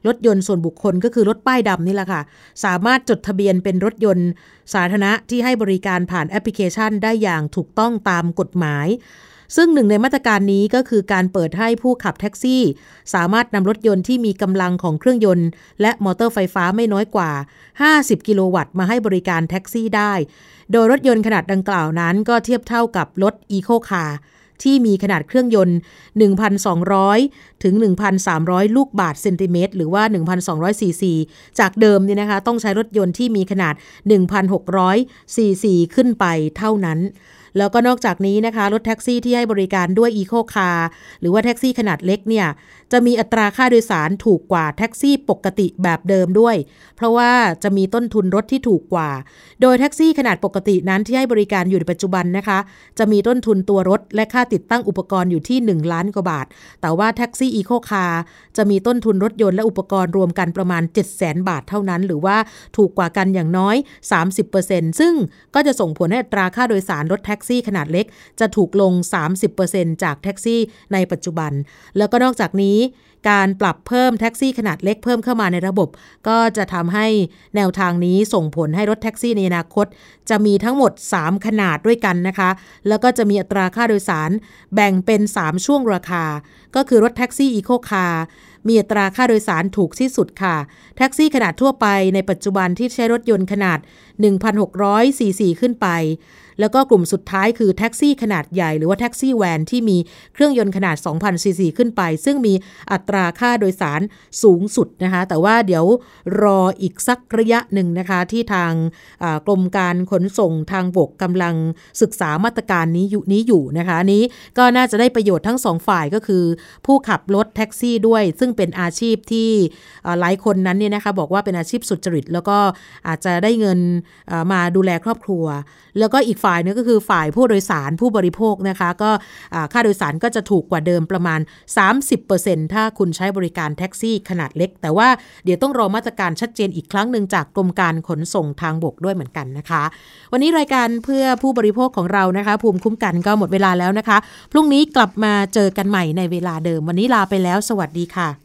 รถยนต์ส่วนบุคคลก็คือรถป้ายดำนี่แหละค่ะ สามารถจดทะเบียนเป็นรถยนต์ สาธารณะที่ให้บริการผ่านแอปพลิเคชันได้อย่างถูกต้องตามกฎหมาย ซึ่งหนึ่งในมาตรการนี้ก็คือการเปิดให้ผู้ขับแท็กซี่ สามารถนำรถยนต์ที่มีกำลังของเครื่องยนต์ และมอเตอร์ไฟฟ้าไม่น้อยกว่า 50 กิโลวัตต์มาให้บริการแท็กซี่ได้ โดยรถยนต์ขนาดดังกล่าวนั้นก็เทียบเท่ากับรถอีโคคาร์ ที่มีขนาดเครื่องยนต์ 1,200 ถึง 1,300 ลูกบาศก์เซนติเมตรหรือว่า 1,200 ซีซี จากเดิมเนี่ยนะคะต้องใช้รถยนต์ที่มีขนาด 1,600 ซีซีขึ้นไปเท่านั้นแล้วก็นอกจากนี้นะคะ รถแท็กซี่ที่ให้บริการด้วยอีโคคาร์หรือว่าแท็กซี่ขนาดเล็กเนี่ยจะมีอัตราค่าโดยสารถูกกว่าแท็กซี่ปกติแบบเดิมด้วย เพราะว่าจะมีต้นทุนรถที่ถูกกว่า โดยแท็กซี่ขนาดปกตินั้นที่ให้บริการอยู่ในปัจจุบันนะคะ จะมีต้นทุนตัวรถและค่าติดตั้งอุปกรณ์อยู่ที่ 1 ล้านกว่าบาท แต่ว่าแท็กซี่อีโคคาร์จะมีต้นทุนรถยนต์และอุปกรณ์รวมกันประมาณ 7 0 0 0 0 0 บาทเท่านั้น หรือว่าถูกกว่ากันอย่างน้อย 30%ซึ่งก็จะส่งผลให้อัตราค่าโดยสารรถแท็กซี่ขนาดเล็ก จะถูกลง 30%จากแท็กซี่ในปัจจุบัน แล้วก็นอกจากนี้การปรับเพิ่มแท็กซี่ขนาดเล็กเพิ่มเข้ามาในระบบ ก็จะทำให้แนวทางนี้ส่งผลให้รถแท็กซี่ในอนาคต จะมีทั้งหมด 3 ขนาดด้วยกันนะคะ แล้วก็จะมีอัตราค่าโดยสารแบ่งเป็น 3 ช่วงราคา ก็คือรถแท็กซี่อีโคคาร์มีอัตราค่าโดยสารถูกที่สุดค่ะ แท็กซี่ขนาดทั่วไปในปัจจุบันที่ใช้รถยนต์ขนาด 1,600ซีซีขึ้นไป แล้วก็กลุ่มสุดท้ายคือแท็กซี่ขนาดใหญ่หรือว่าแท็กซี่แวนที่มีเครื่องยนต์ขนาด 2,000ซีซีขึ้นไป ซึ่งมีอัตราค่าโดยสารสูงสุดนะคะ แต่ว่าเดี๋ยวรออีกสักระยะหนึ่งนะคะ ที่ทางกรมการขนส่งทางบกกำลังศึกษามาตรการนี้อยู่นี้อยู่นะคะอันนี้ก็น่าจะได้ประโยชน์ทั้งสองฝ่ายก็คือ ผู้ขับรถแท็กซี่ด้วย ซึ่งเป็นอาชีพที่หลายคนนั้นเนี่ยนะคะบอกว่าเป็นอาชีพสุจริต แล้วก็อาจจะได้เงินมาดูแลครอบครัว แล้วก็อีกฝ่ายนึงก็คือฝ่ายผู้โดยสารผู้บริโภคนะคะ ก็ค่าโดยสารก็จะถูกกว่าเดิมประมาณ 30%ถ้าคุณใช้บริการแท็กซี่ขนาดเล็ก แต่ว่าเดี๋ยวต้องรอมาตรการชัดเจนอีกครั้งหนึ่งจากกรมการขนส่งทางบกด้วยเหมือนกันนะคะ วันนี้รายการเพื่อผู้บริโภคของเรานะคะ ภูมิคุ้มกันก็หมดเวลาแล้วนะคะ พรุ่งนี้กลับมาเจอกันใหม่ในเวลาเดิม วันนี้ลาไปแล้ว สวัสดีค่ะ